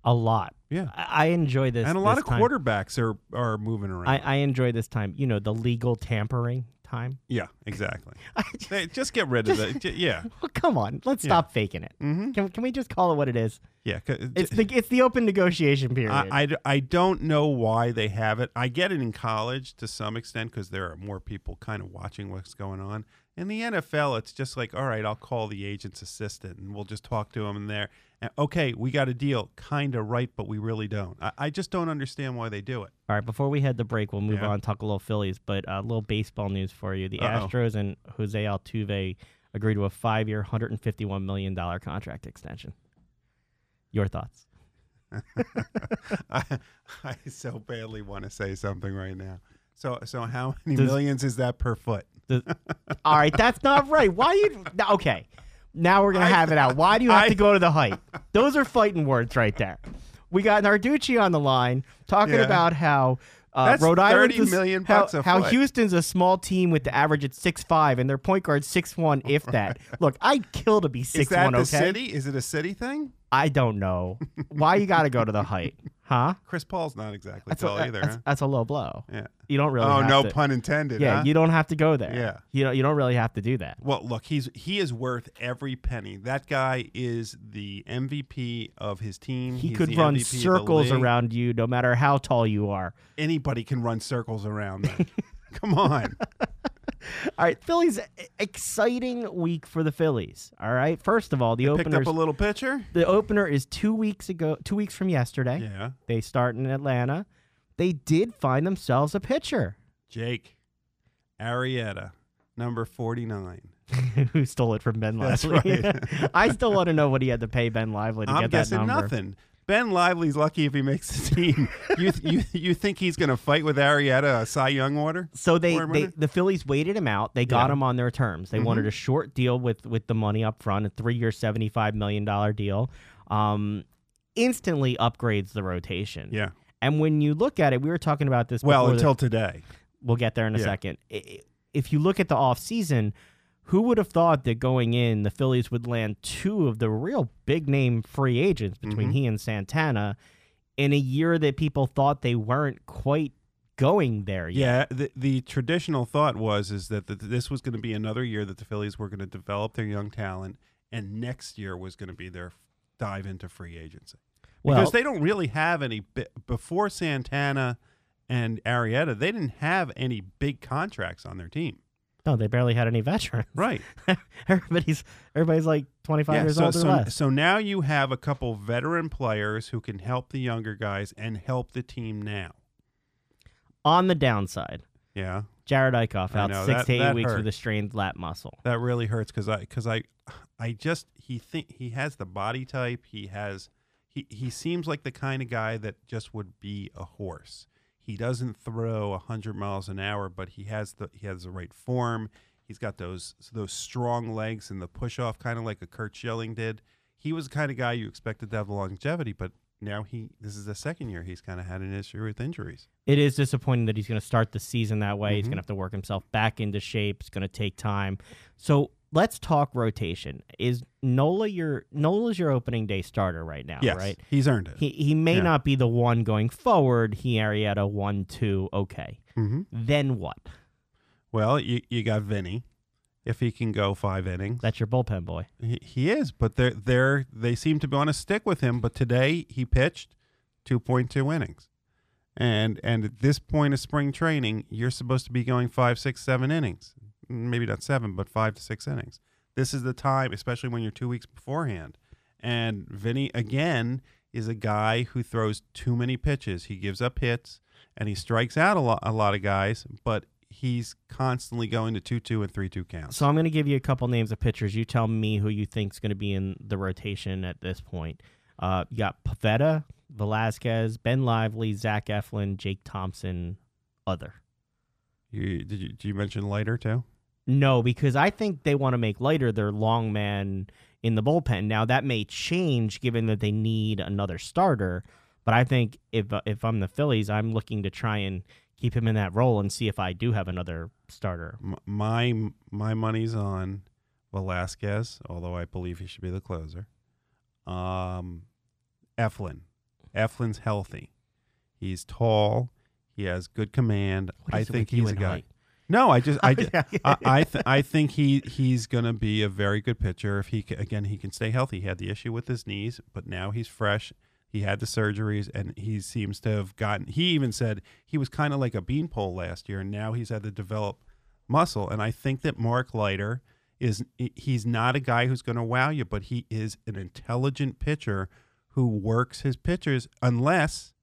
A lot. Yeah. I, I enjoy this. and a lot of time. quarterbacks are, are moving around. I, I enjoy this time. You know, the legal tampering time. yeah, exactly. Just, Hey, just get rid of it. Yeah. well, come on, let's Yeah. stop faking it. Mm-hmm. Can, can we just call it what it is? Yeah. It's the it's the open negotiation period. I I don't know why they have it. I get it in college to some extent because there are more people kind of watching what's going on. In the NFL, it's just like, all right, I'll call the agent's assistant and we'll just talk to him in there. And, okay, we got a deal, kind of right, but we really don't. I, I just don't understand why they do it. All right, before we head to break, we'll move Yeah. on talk a little Phillies, but a little baseball news for you. The Uh-oh. Astros and Jose Altuve agreed to a five-year, hundred and fifty-one million dollar contract extension. Your thoughts? I, I so badly want to say something right now. So, so how many Does- millions is that per foot? All right, that's not right. Why you? Okay, now we're gonna have it out. Why do you have I- to go to the height? Those are fighting words right there. We got Narducci on the line talking Yeah. about how. Uh, That's Rhode Island 30 million how, bucks a how foot. Houston's a small team with the average at six five and their point guard six one, if that. Look, I'd kill to be Is six that one. the Okay, city? Is it a city thing? I don't know why you got to go to the height, huh? Chris Paul's not exactly That's tall a, either. that's, huh? that's a low blow. Yeah. You don't really. oh, have no to- pun intended. Yeah, huh? you don't have to go there. Yeah. you don't. You don't really have to do that. Well, look, he's he is worth every penny. That guy is the MVP of his team. He He's could run MVP circles around you no matter how tall you are. Anybody can run circles around them. Come on. All right, Phillies exciting week for the Phillies. All right, first of all, the Picked opener up a little pitcher. the opener is two weeks ago, two weeks from yesterday. Yeah. They start in Atlanta. They did find themselves a pitcher Jake Arrieta, number 49. who stole it from Ben That's Lively. right. I still want to know what he had to pay Ben Lively to I'm get that guessing number. nothing. Ben Lively's lucky if he makes the team. you you you think he's going to fight with Arrieta a Cy Young order? So they, they the Phillies waited him out. They got Yeah. him on their terms. They Mhm. wanted a short deal with with the money up front, a three year, seventy five million dollar deal. Um, instantly upgrades the rotation. Yeah. And when you look at it, we were talking about this. Well, before the- until today. we'll get there in a Yeah. second. If you look at the offseason, who would have thought that going in, the Phillies would land two of the real big name free agents between Mhm. he and Santana in a year that people thought they weren't quite going there yet? Yeah, the, the traditional thought was is that the, this was going to be another year that the Phillies were going to develop their young talent, and next year was going to be their dive into free agency Well, because they don't really have any before Santana and Arrieta. They didn't have any big contracts on their team. No, they barely had any veterans. Right. everybody's everybody's like 25 years so, old or so, less. so now you have a couple veteran players who can help the younger guys and help the team now. On the downside, Yeah. Jerad Eickhoff out know, six that- to eight that weeks with a strained lat muscle. That really hurts because I because I I just he think he has the body type. He has he he seems like the kind of guy that just would be a horse. He doesn't throw hundred miles an hour, but he has the he has the right form. He's got those those strong legs and the push off, kind of like a Curt Schilling did. He was the kind of guy you expected to have the longevity, but now he this is the second year he's kind of had an issue with injuries. It is disappointing that he's going to start the season that way. He's Mhm. going to have to work himself back into shape. It's going to take time. So let's talk rotation. Is Nola your Nola's your opening day starter right now? yes, right. he's earned it. He he may Yeah. not be the one going forward. He Arrieta one two. Okay. mm-hmm. Then what? Well, you you got Vinny, if he can go five innings. That's your bullpen boy. He, he is, but they're they're they seem to be on a stick with him. But today he pitched two point two innings, and and at this point of spring training, you're supposed to be going five, six, seven innings. Maybe not seven, but five to six innings. This is the time, especially when you're two weeks beforehand. And Vinny again is a guy who throws too many pitches. He gives up hits and he strikes out a lot a lot of guys, but he's constantly going to two two and three two counts. So I'm going to give you a couple names of pitchers. You tell me who you think's going to be in the rotation at this point. Uh, you got Pivetta, Velasquez, Ben Lively, Zach Eflin, Jake Thompson, other. You, did you did you mention Leiter too? No, because I think they want to make Leiter their long man in the bullpen. Now that may change given that they need another starter, but I think if uh, if I'm the Phillies, I'm looking to try and keep him in that role and see if I do have another starter. My my money's on Velasquez, although I believe he should be the closer. Um, Eflin, Eflin's healthy. He's tall. He has good command. I think he's a guy. height? No, I just I oh, Yeah. I I, th- I think he he's going to be a very good pitcher if he ca again he can stay healthy. He had the issue with his knees, but now he's fresh. He had the surgeries, and he seems to have gotten. He even said he was kind of like a beanpole last year, and now he's had to develop muscle. And I think that Mark Leiter is he's not a guy who's going to wow you, but he is an intelligent pitcher who works his pitchers unless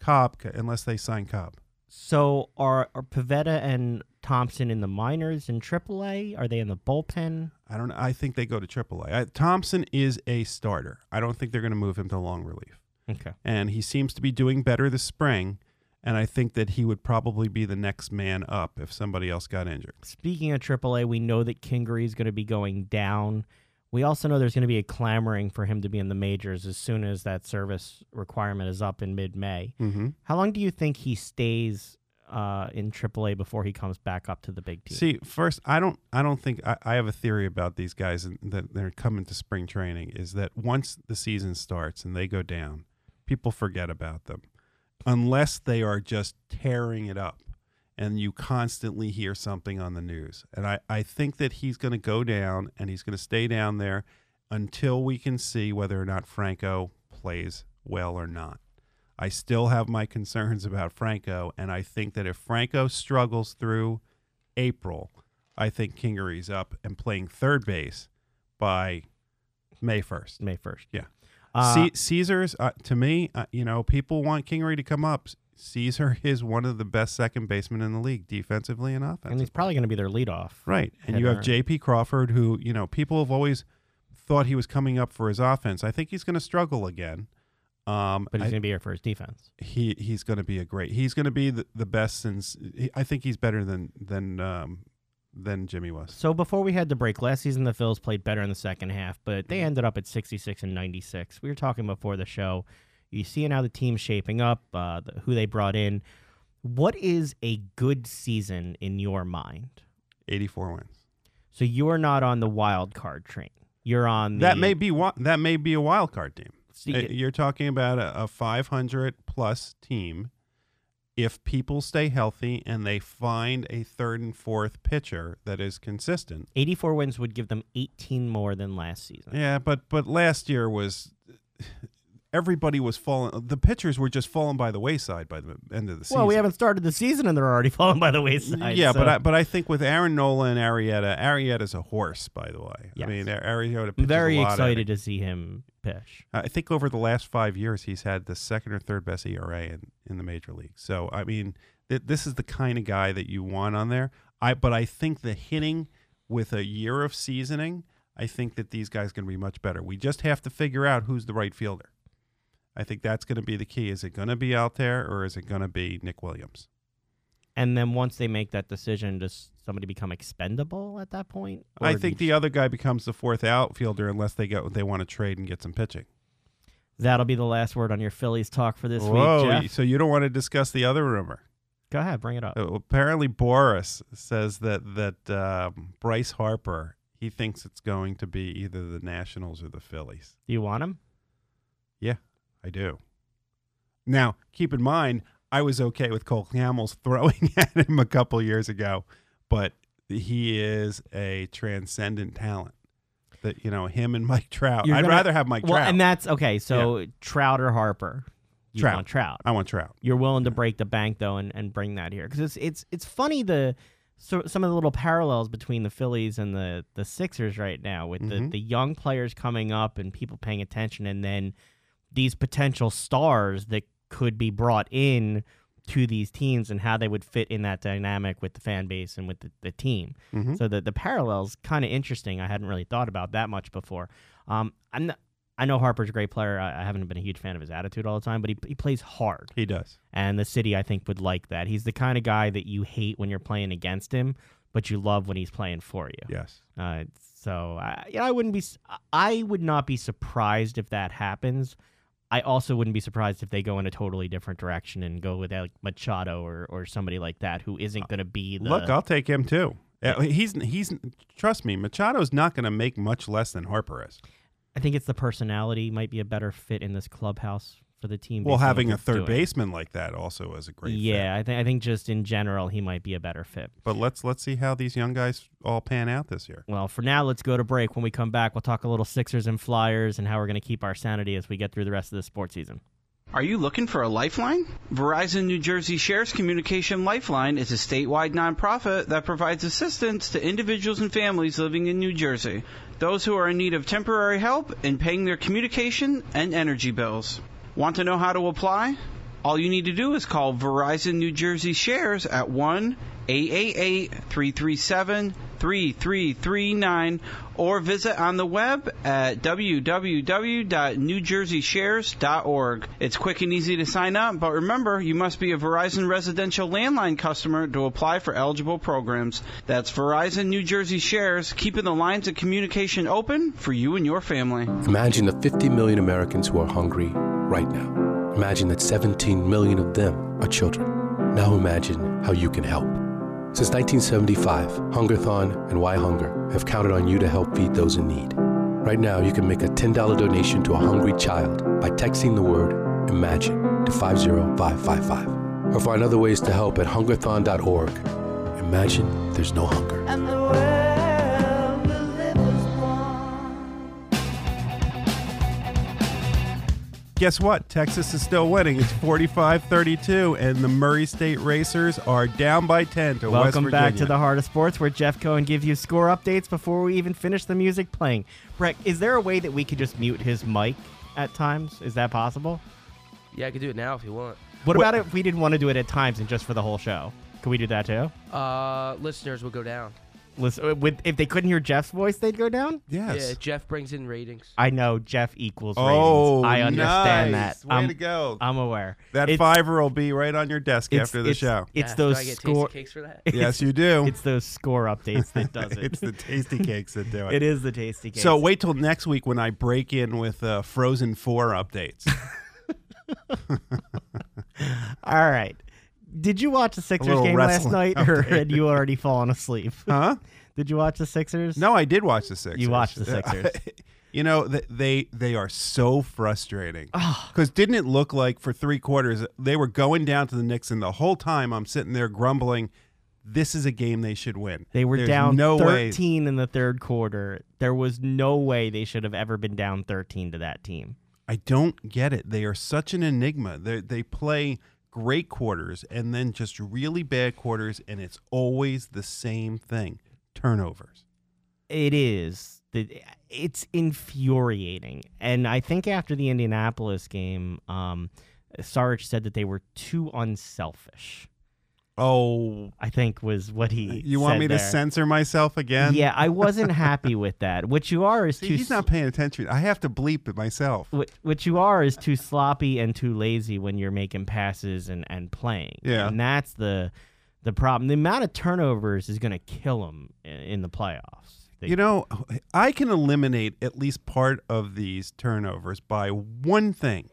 Cobb, unless they sign Cobb. So are, are Pivetta and Thompson in the minors in AAA? Are they in the bullpen? I don't. I think they go to AAA. I, Thompson is a starter. I don't think they're going to move him to long relief, Okay. and he seems to be doing better this spring. And I think that he would probably be the next man up if somebody else got injured. Speaking of AAA, we know that Kingery is going to be going down. We also know there's going to be a clamoring for him to be in the majors as soon as that service requirement is up in mid-May. Mm-hmm. How long do you think he stays uh, in AAA before he comes back up to the big team? See, first, I don't. I don't think I, I have a theory about these guys and that they're coming to spring training. Is that once the season starts and they go down, people forget about them, unless they are just tearing it up, and you constantly hear something on the news. And I I think that he's going to go down and he's going to stay down there until we can see whether or not Franco plays well or not. I still have my concerns about Franco, and I think that if Franco struggles through April, I think Kingery's up and playing third base by May 1st. May 1st. Yeah. Uh, C- Cesar's, uh, to me, uh, you know, people want Kingery to come up. Cesar is one of the best second basemen in the league, defensively and and offensively. he's probably going to be their leadoff. Right. And you have. J.P. Crawford, who, you know, people have always thought he was coming up for his offense. I think he's going to struggle again. Um, But he's going to be here for his defense. he he's going to be a great. He's going to be the, the best since. He, I think he's better than than um, than Jimmy was. So before we had the break, last season the Phils played better in the second half, but they ended up at 66 and 96. We were talking before the show. You see how the team's shaping up, uh, the, who they brought in. What is a good season in your mind? Eighty four wins. So you're not on the wild card train. You're on the, That may be wa- that may be a wild card team. See, Uh, You're talking about a, a 500 plus team. If people stay healthy and they find a third and fourth pitcher that is consistent, 84 wins would give them 18 more than last season. yeah. But but last year was everybody was falling. The pitchers were just falling by the wayside by the end of the season. Well, we haven't started the season and they're already falling by the wayside. yeah, but I, but I think with Aaron Nola and Arrieta, Arrieta's a horse, by the way. Yes. I mean, Ar- Arrieta I'm very excited to see him pitch. I think over the last five years, he's had the second or third best ERA in, in the major league. So I mean, th- this is the kind of guy that you want on there. I but I think the hitting with a year of seasoning, I think that these guys are going to be much better. We just have to figure out who's the right fielder. I think that's going to be the key. Is it going to be out there or is it going to be Nick Williams? And then once they make that decision, does somebody become expendable at that point? I think the other guy becomes the fourth outfielder unless they get they want to trade and get some pitching. that'll be the last word on your Phillies talk for this Whoa! week, Jeff. So you don't want to discuss the other rumor? Go ahead, bring it up. Uh, apparently, Boras says that that um, Bryce Harper he thinks it's going to be either the Nationals or the Phillies. Do you want him? I do. Now, keep in mind, I was okay with Cole Hamels throwing at him a couple years ago, but he is a transcendent talent. That you know, him and Mike Trout. You're I'd gonna- rather have Mike well, Trout. and that's okay. So Trout or Harper? You Trout. want Trout. I want Trout. You're willing to break the bank though, and, and bring that here because it's it's it's funny the so some of the little parallels between the Phillies and the the Sixers right now with the Mhm. the young players coming up and people paying attention, and then these potential stars that could be brought in to these teams and how they would fit in that dynamic with the fan base and with the, the team. Mhm. So the the parallels kind of interesting. I hadn't really thought about that much before. Um, I'm not, I know Harper's a great player. I, I haven't been a huge fan of his attitude all the time, but he he plays hard, He does. and the city I think would like that. He's the kind of guy that you hate when you're playing against him, but you love when he's playing for you. Yes. Uh, so I, you know, I wouldn't be. I would not be surprised if that happens. I also wouldn't be surprised if they go in a totally different direction and go with like Machado or, or somebody like that who isn't going to be the. Look, I'll take him too. Uh, He's he's trust me, Machado's not going to make much less than Harper is. I think it's the personality might be a better fit in this clubhouse for the team. Well, based on what having a third baseman like that also is a great. fit. Yeah, I think I think just in general he might be a better fit. But let's let's see how these young guys all pan out this year. Well, for now, let's go to break. When we come back, we'll talk a little Sixers and Flyers and how we're going to keep our sanity as we get through the rest of the sports season. Are you looking for a lifeline? Verizon New Jersey Shares Communication Lifeline is a statewide nonprofit that provides assistance to individuals and families living in New Jersey, those who are in need of temporary help in paying their communication and energy bills. Want to know how to apply? All you need to do is call Verizon New Jersey Shares at 1 888 337 3339 or visit on the web at www.newjerseyshares.org. It's quick and easy to sign up, but remember, you must be a Verizon residential landline customer to apply for eligible programs. That's Verizon New Jersey Shares, keeping the lines of communication open for you and your family. Imagine the 50 million Americans who are hungry right now. Imagine that 17 million of them are children. Now imagine how you can help. Since 1975, Hungerthon and Why Hunger have counted on you to help feed those in need. Right now, you can make a $10 donation to a hungry child by texting the word IMAGINE to 50555. Or find other ways to help at hungerthon.org. Imagine there's no hunger. Guess what? Texas is still winning. It's 45-32, and the Murray State Racers are down by 10 to West Welcome Virginia. back to the Heart of Sports, where Jeff Cohen gives you score updates before we even finish the music playing. Brett, is there a way that we could just mute his mic at times? Is that possible? Yeah, I can do it now if you want. What Wait- about if we didn't want to do it at times and just for the whole show? Could we do that too? Uh, listeners will go down. Listen, with if they couldn't hear Jeff's voice, they'd go down. Yes. Yeah, Jeff brings in ratings. I know Jeff equals Oh, ratings. I understand nice. that. Way I'm, to go. I'm aware. that It's- fiver will be right on your desk it's- after the it's- show. It's Yeah, those do I get score. Tastykakes for that? yes, you do. It's those score updates that does it. it's the Tastykakes that do it. it is the Tastykake. So wait till next week when I break in with uh, Frozen Four updates. All right. Did you watch the Sixers game last night, or had you already fallen asleep? huh? Did you watch the Sixers? No, I did watch the Sixers. You watched the Sixers. you know they they are so frustrating. Because didn't it look like for three quarters they were going down to the Knicks, and the whole time I'm sitting there grumbling, "This is a game they should win." They were There's down no way. 13 in the third quarter. There was no way they should have ever been down 13 to that team. I don't get it. They are such an enigma. They they play great quarters and then just really bad quarters, and it's always the same thing: turnovers. It is. It's infuriating. And I think after the Indianapolis game, um, Sarge said that they were too unselfish. Oh, I think was what he. you want said me to censor myself again? Yeah, I wasn't happy with that. What you are is See, too. he's not paying attention. I have to bleep it myself. what, what you are is too sloppy and too lazy when you're making passes and, and playing. Yeah. and that's the the problem. The amount of turnovers is going to kill them in, in the playoffs. They- You know, I can eliminate at least part of these turnovers by one thing.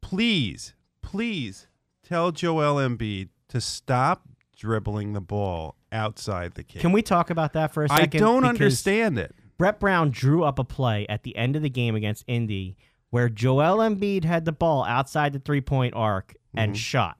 Please, please tell Joel Embiid to stop dribbling the ball outside the cage. can we talk about that for a second? I don't Because understand it. Brett Brown drew up a play at the end of the game against Indy where Joel Embiid had the ball outside the three point arc and Mhm. shot.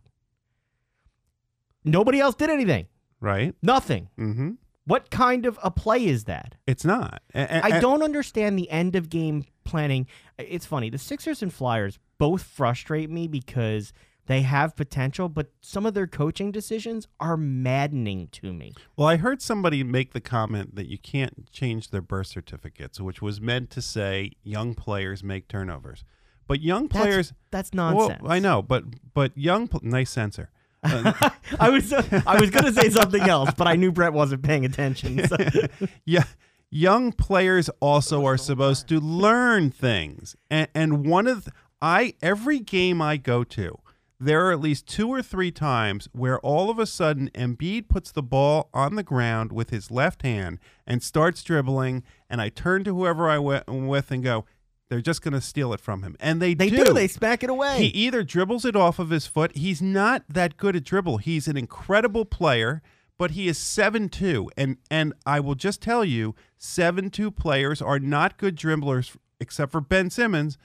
Nobody else did anything. Right? Nothing. Mm-hmm. What kind of a play is that? It's not. A- I don't understand the end of game planning. It's funny. The Sixers and Flyers both frustrate me because they have potential, but some of their coaching decisions are maddening to me. Well, I heard somebody make the comment that you can't change their birth certificates, which was meant to say young players make turnovers. But young players, That's well, nonsense. I know, but but young, nice censor. Uh, I was I was going to say something else, but I knew Brett wasn't paying attention. so- yeah, young players also are supposed to learn things, and and one of the, I every game I go to, there are at least two or three times where all of a sudden Embiid puts the ball on the ground with his left hand and starts dribbling, and I turn to whoever I went with and go, they're just going to steal it from him, and they they do. They smack it away. he either dribbles it off of his foot. He's not that good at dribble. He's an incredible player, but he is 7-2. And and I will just tell you, 7-2 players are not good dribblers except for Ben Simmons.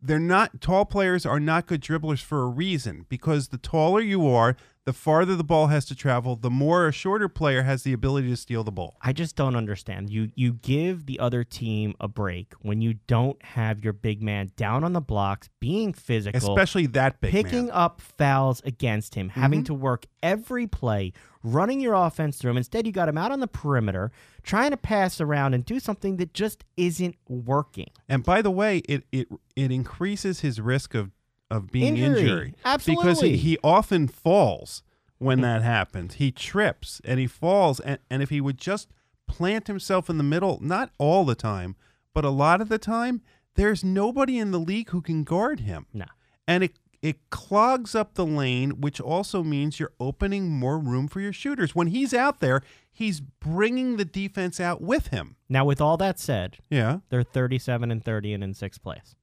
They're not tall players are not good dribblers for a reason because the taller you are, the farther the ball has to travel, the more a shorter player has the ability to steal the ball. I just don't understand. You you give the other team a break when you don't have your big man down on the blocks, being physical, Especially that big man. picking man. up fouls against him, having Mhm. to work every play, running your offense through him. Instead, you got him out on the perimeter, trying to pass around and do something that just isn't working. And by the way, it it it increases his risk of of being Injury. injured because he, he often falls when that happens. He trips and he falls, and and if he would just plant himself in the middle, not all the time, but a lot of the time, there's nobody in the league who can guard him. No. and it it clogs up the lane, which also means you're opening more room for your shooters. When he's out there, he's bringing the defense out with him. Now, with all that said, Yeah, they're 37 and 30 and in sixth place.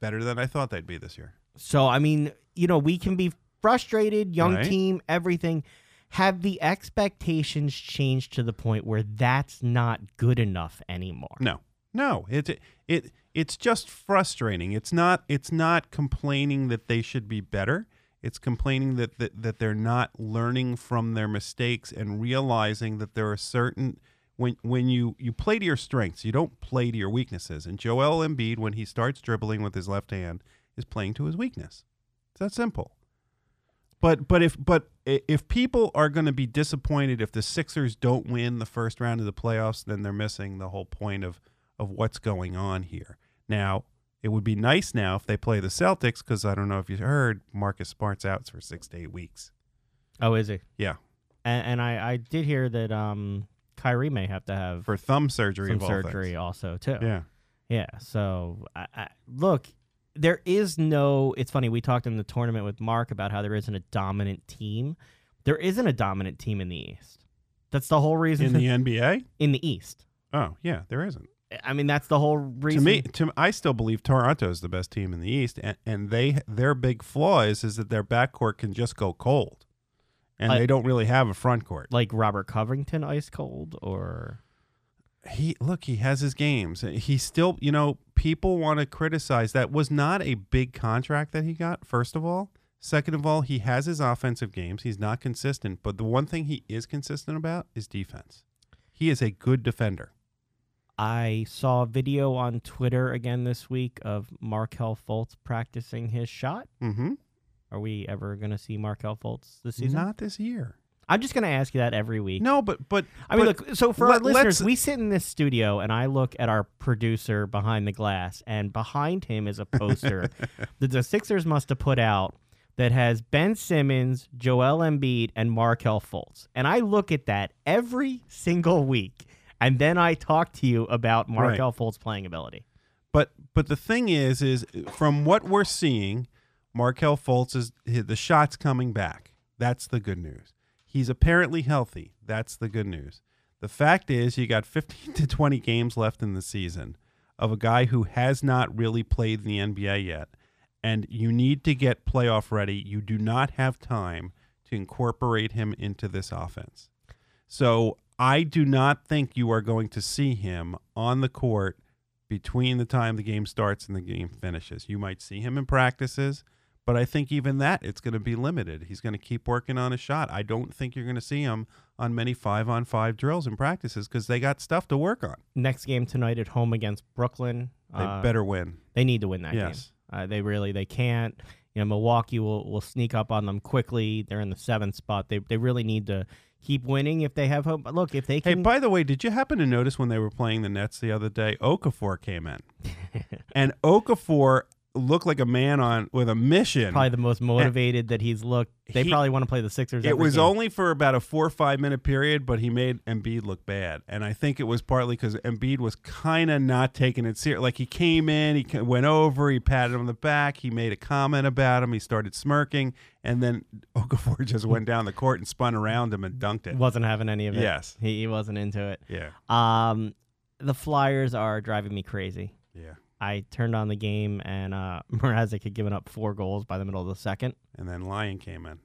better than I thought they'd be this year. So, I mean, you know, we can be frustrated, young Right. team, everything. Have the expectations changed to the point where that's not good enough anymore? No, no, it it it's just frustrating. It's not it's not complaining that they should be better. It's complaining that, that that they're not learning from their mistakes and realizing that there are certain when when you you play to your strengths, you don't play to your weaknesses. And Joel Embiid, when he starts dribbling with his left hand, is playing to his weakness. It's that simple. But but if but if people are going to be disappointed if the Sixers don't win the first round of the playoffs, then they're missing the whole point of of what's going on here. Now, it would be nice now if they play the Celtics because I don't know if you heard Marcus Smart's out for six to eight weeks. Oh, is he? Yeah, And, and I, I did hear that um, Kyrie may have to have for thumb surgery. some surgery things. also too. Yeah, Yeah. So I, I, look, there is no. It's funny. We talked in the tournament with Mark about how there isn't a dominant team. There isn't a dominant team in the East. That's the whole reason in the NBA. in the East. Oh yeah, there isn't. I mean, that's the whole reason. To me, to I still believe Toronto is the best team in the East, and, and they their big flaw is is that their backcourt can just go cold, and I- they don't really have a front court. like Robert Covington, ice cold, or he look he has his games. He still you know people want to criticize that was not a big contract that he got first of all. Second of all he has his offensive games. He's not consistent but the one thing he is consistent about is defense. He is a good defender. I saw a video on Twitter again this week of Markelle Fultz practicing his shot. mm-hmm. Are we ever going to see Markelle Fultz this season? not this year I'm just going to ask you that every week. no but but I mean, but look. So for let- our listeners, we sit in this studio, and I look at our producer behind the glass, and behind him is a poster that the Sixers must have put out that has Ben Simmons, Joel Embiid, and Markelle Fultz. And I look at that every single week, and then I talk to you about Markelle Fultz playing ability. But but the thing is, is from what we're seeing, Markelle Fultz is the shots coming back. That's the good news. He's apparently healthy. That's the good news. The fact is, you got 15 to 20 games left in the season of a guy who has not really played in the NBA yet, and you need to get playoff ready. You do not have time to incorporate him into this offense. So I do not think you are going to see him on the court between the time the game starts and the game finishes. You might see him in practices, but I think even that it's going to be limited. He's going to keep working on a shot. I don't think you're going to see him on many five on five drills and practices because they got stuff to work on. Next game tonight at home against Brooklyn. They Uh, better win. They need to win that Yes. game. Uh, they really they can't. You know, Milwaukee will, will sneak up on them quickly. They're in the seventh spot. They they really need to keep winning if they have hope. But Look, if they can. Hey, by the way, did you happen to notice when they were playing the Nets the other day, Okafor came in, and Okafor looked like a man on with a mission. probably the most motivated that he's looked. They He- probably want to play the Sixers. It every was game. only for about a four or five minute period, but he made Embiid look bad, and I think it was partly because Embiid was kind of not taking it serious. Like he came in, he ca- went over, he patted him on the back, he made a comment about him, he started smirking, and then Okafor just went down the court and spun around him and dunked it. wasn't having any of it. Yes. he, he wasn't into it. Yeah, Um, the Flyers are driving me crazy. yeah. I turned on the game and uh, Mrazek had given up four goals by the middle of the second. And then Lyon came in.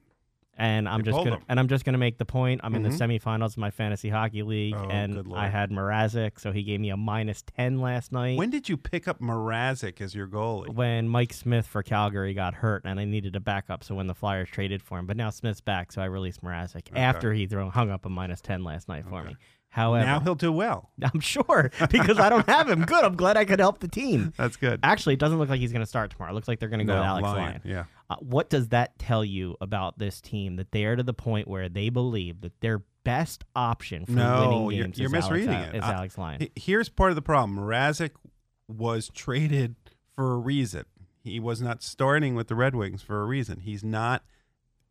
And I'm They just pulled gonna him. and I'm just gonna make the point. I'm in the Mhm. semifinals of my fantasy hockey league, Oh, and I had Mrazek, so he gave me a minus ten last night. When did you pick up Mrazek as your goalie? when Mike Smith for Calgary got hurt and I needed a backup, so when the Flyers traded for him, but now Smith's back, so I released Mrazek after he threw, hung up a minus ten last night for me. However, now he'll do well. I'm sure because I don't have him. Good. I'm glad I could help the team. That's good. Actually, it doesn't look like he's going to start tomorrow. It looks like they're going to go No, with Alex Lyon, Lyon. yeah. Uh, what does that tell you about this team that they are to the point where they believe that their best option for No, winning you're, games you're is misreading Alex, it. Is I- Alex Lyon. Here's part of the problem. Mrazek was traded for a reason. He was not starting with the Red Wings for a reason. He's not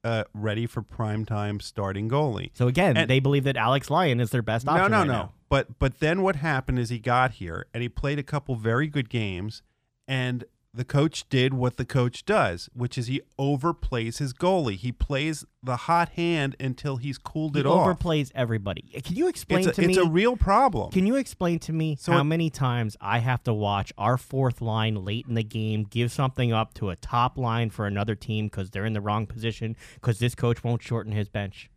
uh, ready for prime time starting goalie. so again, and- they believe that Alex Lyon is their best No, option. no, right no. now. But but then what happened is he got here and he played a couple very good games, and the coach did what the coach does, which is he overplays his goalie. He plays the hot hand until he's cooled He it off. overplays everybody. Eh, can you explain It's a, to it's me? It's a real problem. Can you explain to me So how it- many times I have to watch our fourth line late in the game give something up to a top line for another team because they're in the wrong position because this coach won't shorten his bench?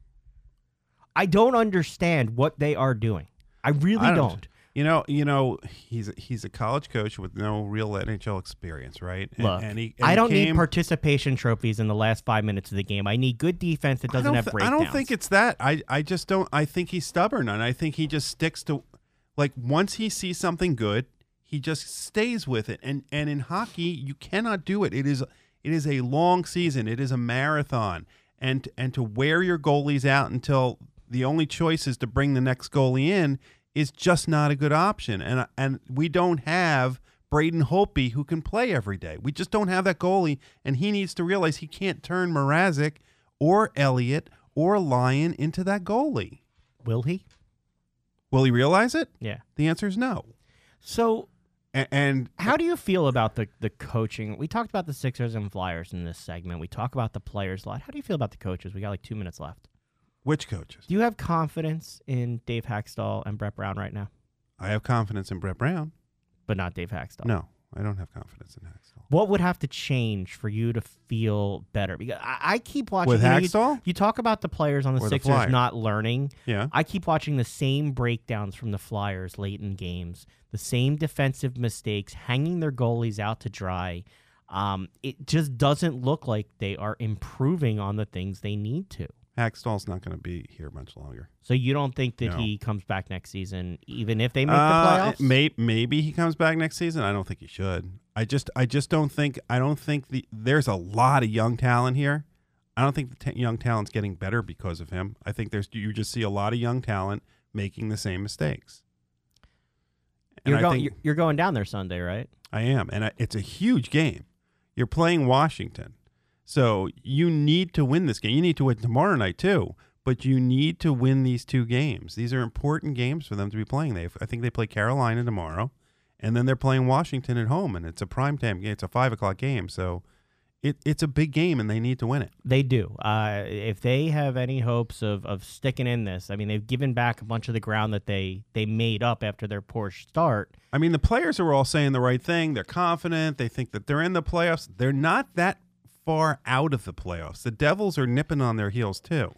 I don't understand what they are doing. I really I don't. You know, you know, he's a, he's a college coach with no real NHL experience, right? And, Look, and he, and I don't need came- participation trophies in the last five minutes of the game. I need good defense that doesn't have thi- I don't think it's that. I, I just don't. I think he's stubborn, and I think he just sticks to, like, once he sees something good, he just stays with it. And and in hockey, you cannot do it. It is it is a long season. It is a marathon, and and to wear your goalies out until the only choice is to bring the next goalie in is just not a good option. And and we don't have. Braden Holtby, who can play every day. We just don't have that goalie, and he needs to realize he can't turn Mrazek or Elliott or Lyon into that goalie. Will he? Will he realize it? Yeah. The answer is no. So And, and How do you feel about the the coaching? We talked about the Sixers and Flyers in this segment. We talk about the players a lot. How do you feel about the coaches? We got like two minutes left. Which coaches? Do you have confidence in Dave Hakstol and Brett Brown right now? I have confidence in Brett Brown. But not Dave Hakstol. No, I don't have confidence in Hakstol. What would have to change for you to feel better? Because I, I keep watching. With you know, you- Hakstol? You, talk about the players on the Or Sixers Flyers? not learning. Yeah. I keep watching the same breakdowns from the Flyers late in games, the same defensive mistakes, hanging their goalies out to dry. Um, it just doesn't look like they are improving on the things they need to. Hakstol's not going to be here much longer. So you don't think that No. he comes back next season, even if they make Uh, the playoffs? May, maybe he comes back next season. I don't think he should. I just I just don't think I don't think the there's a lot of young talent here. I don't think the ta young talent's getting better because of him. I think there's you just see a lot of young talent making the same mistakes. And You're I going. think- You're, you're going down there Sunday, right? I am, and I, it's a huge game. You're playing Washington, so you need to win this game. You need to win tomorrow night too, but you need to win these two games. These are important games for them to be playing. They, I think they play Carolina tomorrow, and then they're playing Washington at home, and it's a prime time game. It's a five o'clock game, so it, it's a big game, and they need to win it. They do. Uh, if they have any hopes of, of sticking in this, I mean, they've given back a bunch of the ground that they they made up after their poor start. I mean, the players are all saying the right thing. They're confident. They think that they're in the playoffs. They're not that far out of the playoffs. The Devils are nipping on their heels too.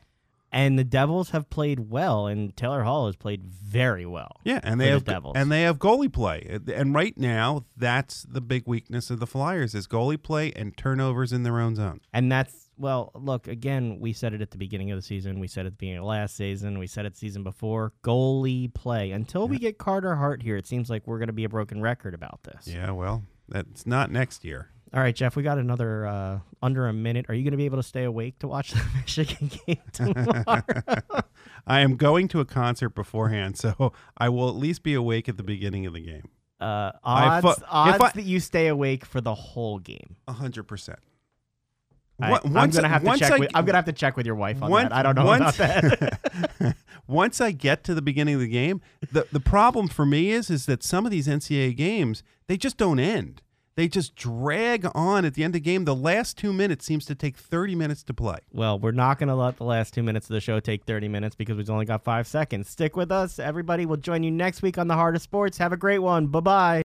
And the Devils have played well, and Taylor Hall has played very well. Yeah, and they the have Devils. and they have goalie play. And right now, that's the big weakness of the Flyers is goalie play and turnovers in their own zone. And that's well, look again. We said it at the beginning of the season. We said it at the beginning of last season. We said it the season before. Goalie play. Until we get Carter Hart here, it seems like we're going to be a broken record about this. Yeah, well, that's not next year. All right, Jeff. We got another uh, under a minute. Are you going to be able to stay awake to watch the Michigan game tomorrow? I am going to a concert beforehand, so I will at least be awake at the beginning of the game. uh, I odds fu- if odds I- that you stay awake for the whole game. A hundred percent. I'm gonna have to check. I- with, I'm gonna have to check with your wife on Once- that. I don't know once- about that. once I get to the beginning of the game, the the problem for me is is that some of these NCAA games they just don't end. They just drag on at the end of the game. The last two minutes seems to take thirty minutes to play. well, we're not gonna let the last two minutes of the show take 30 minutes because we've only got five seconds. Stick with us, everybody. We'll join you next week on the Heart of Sports. Have a great one. Bye bye.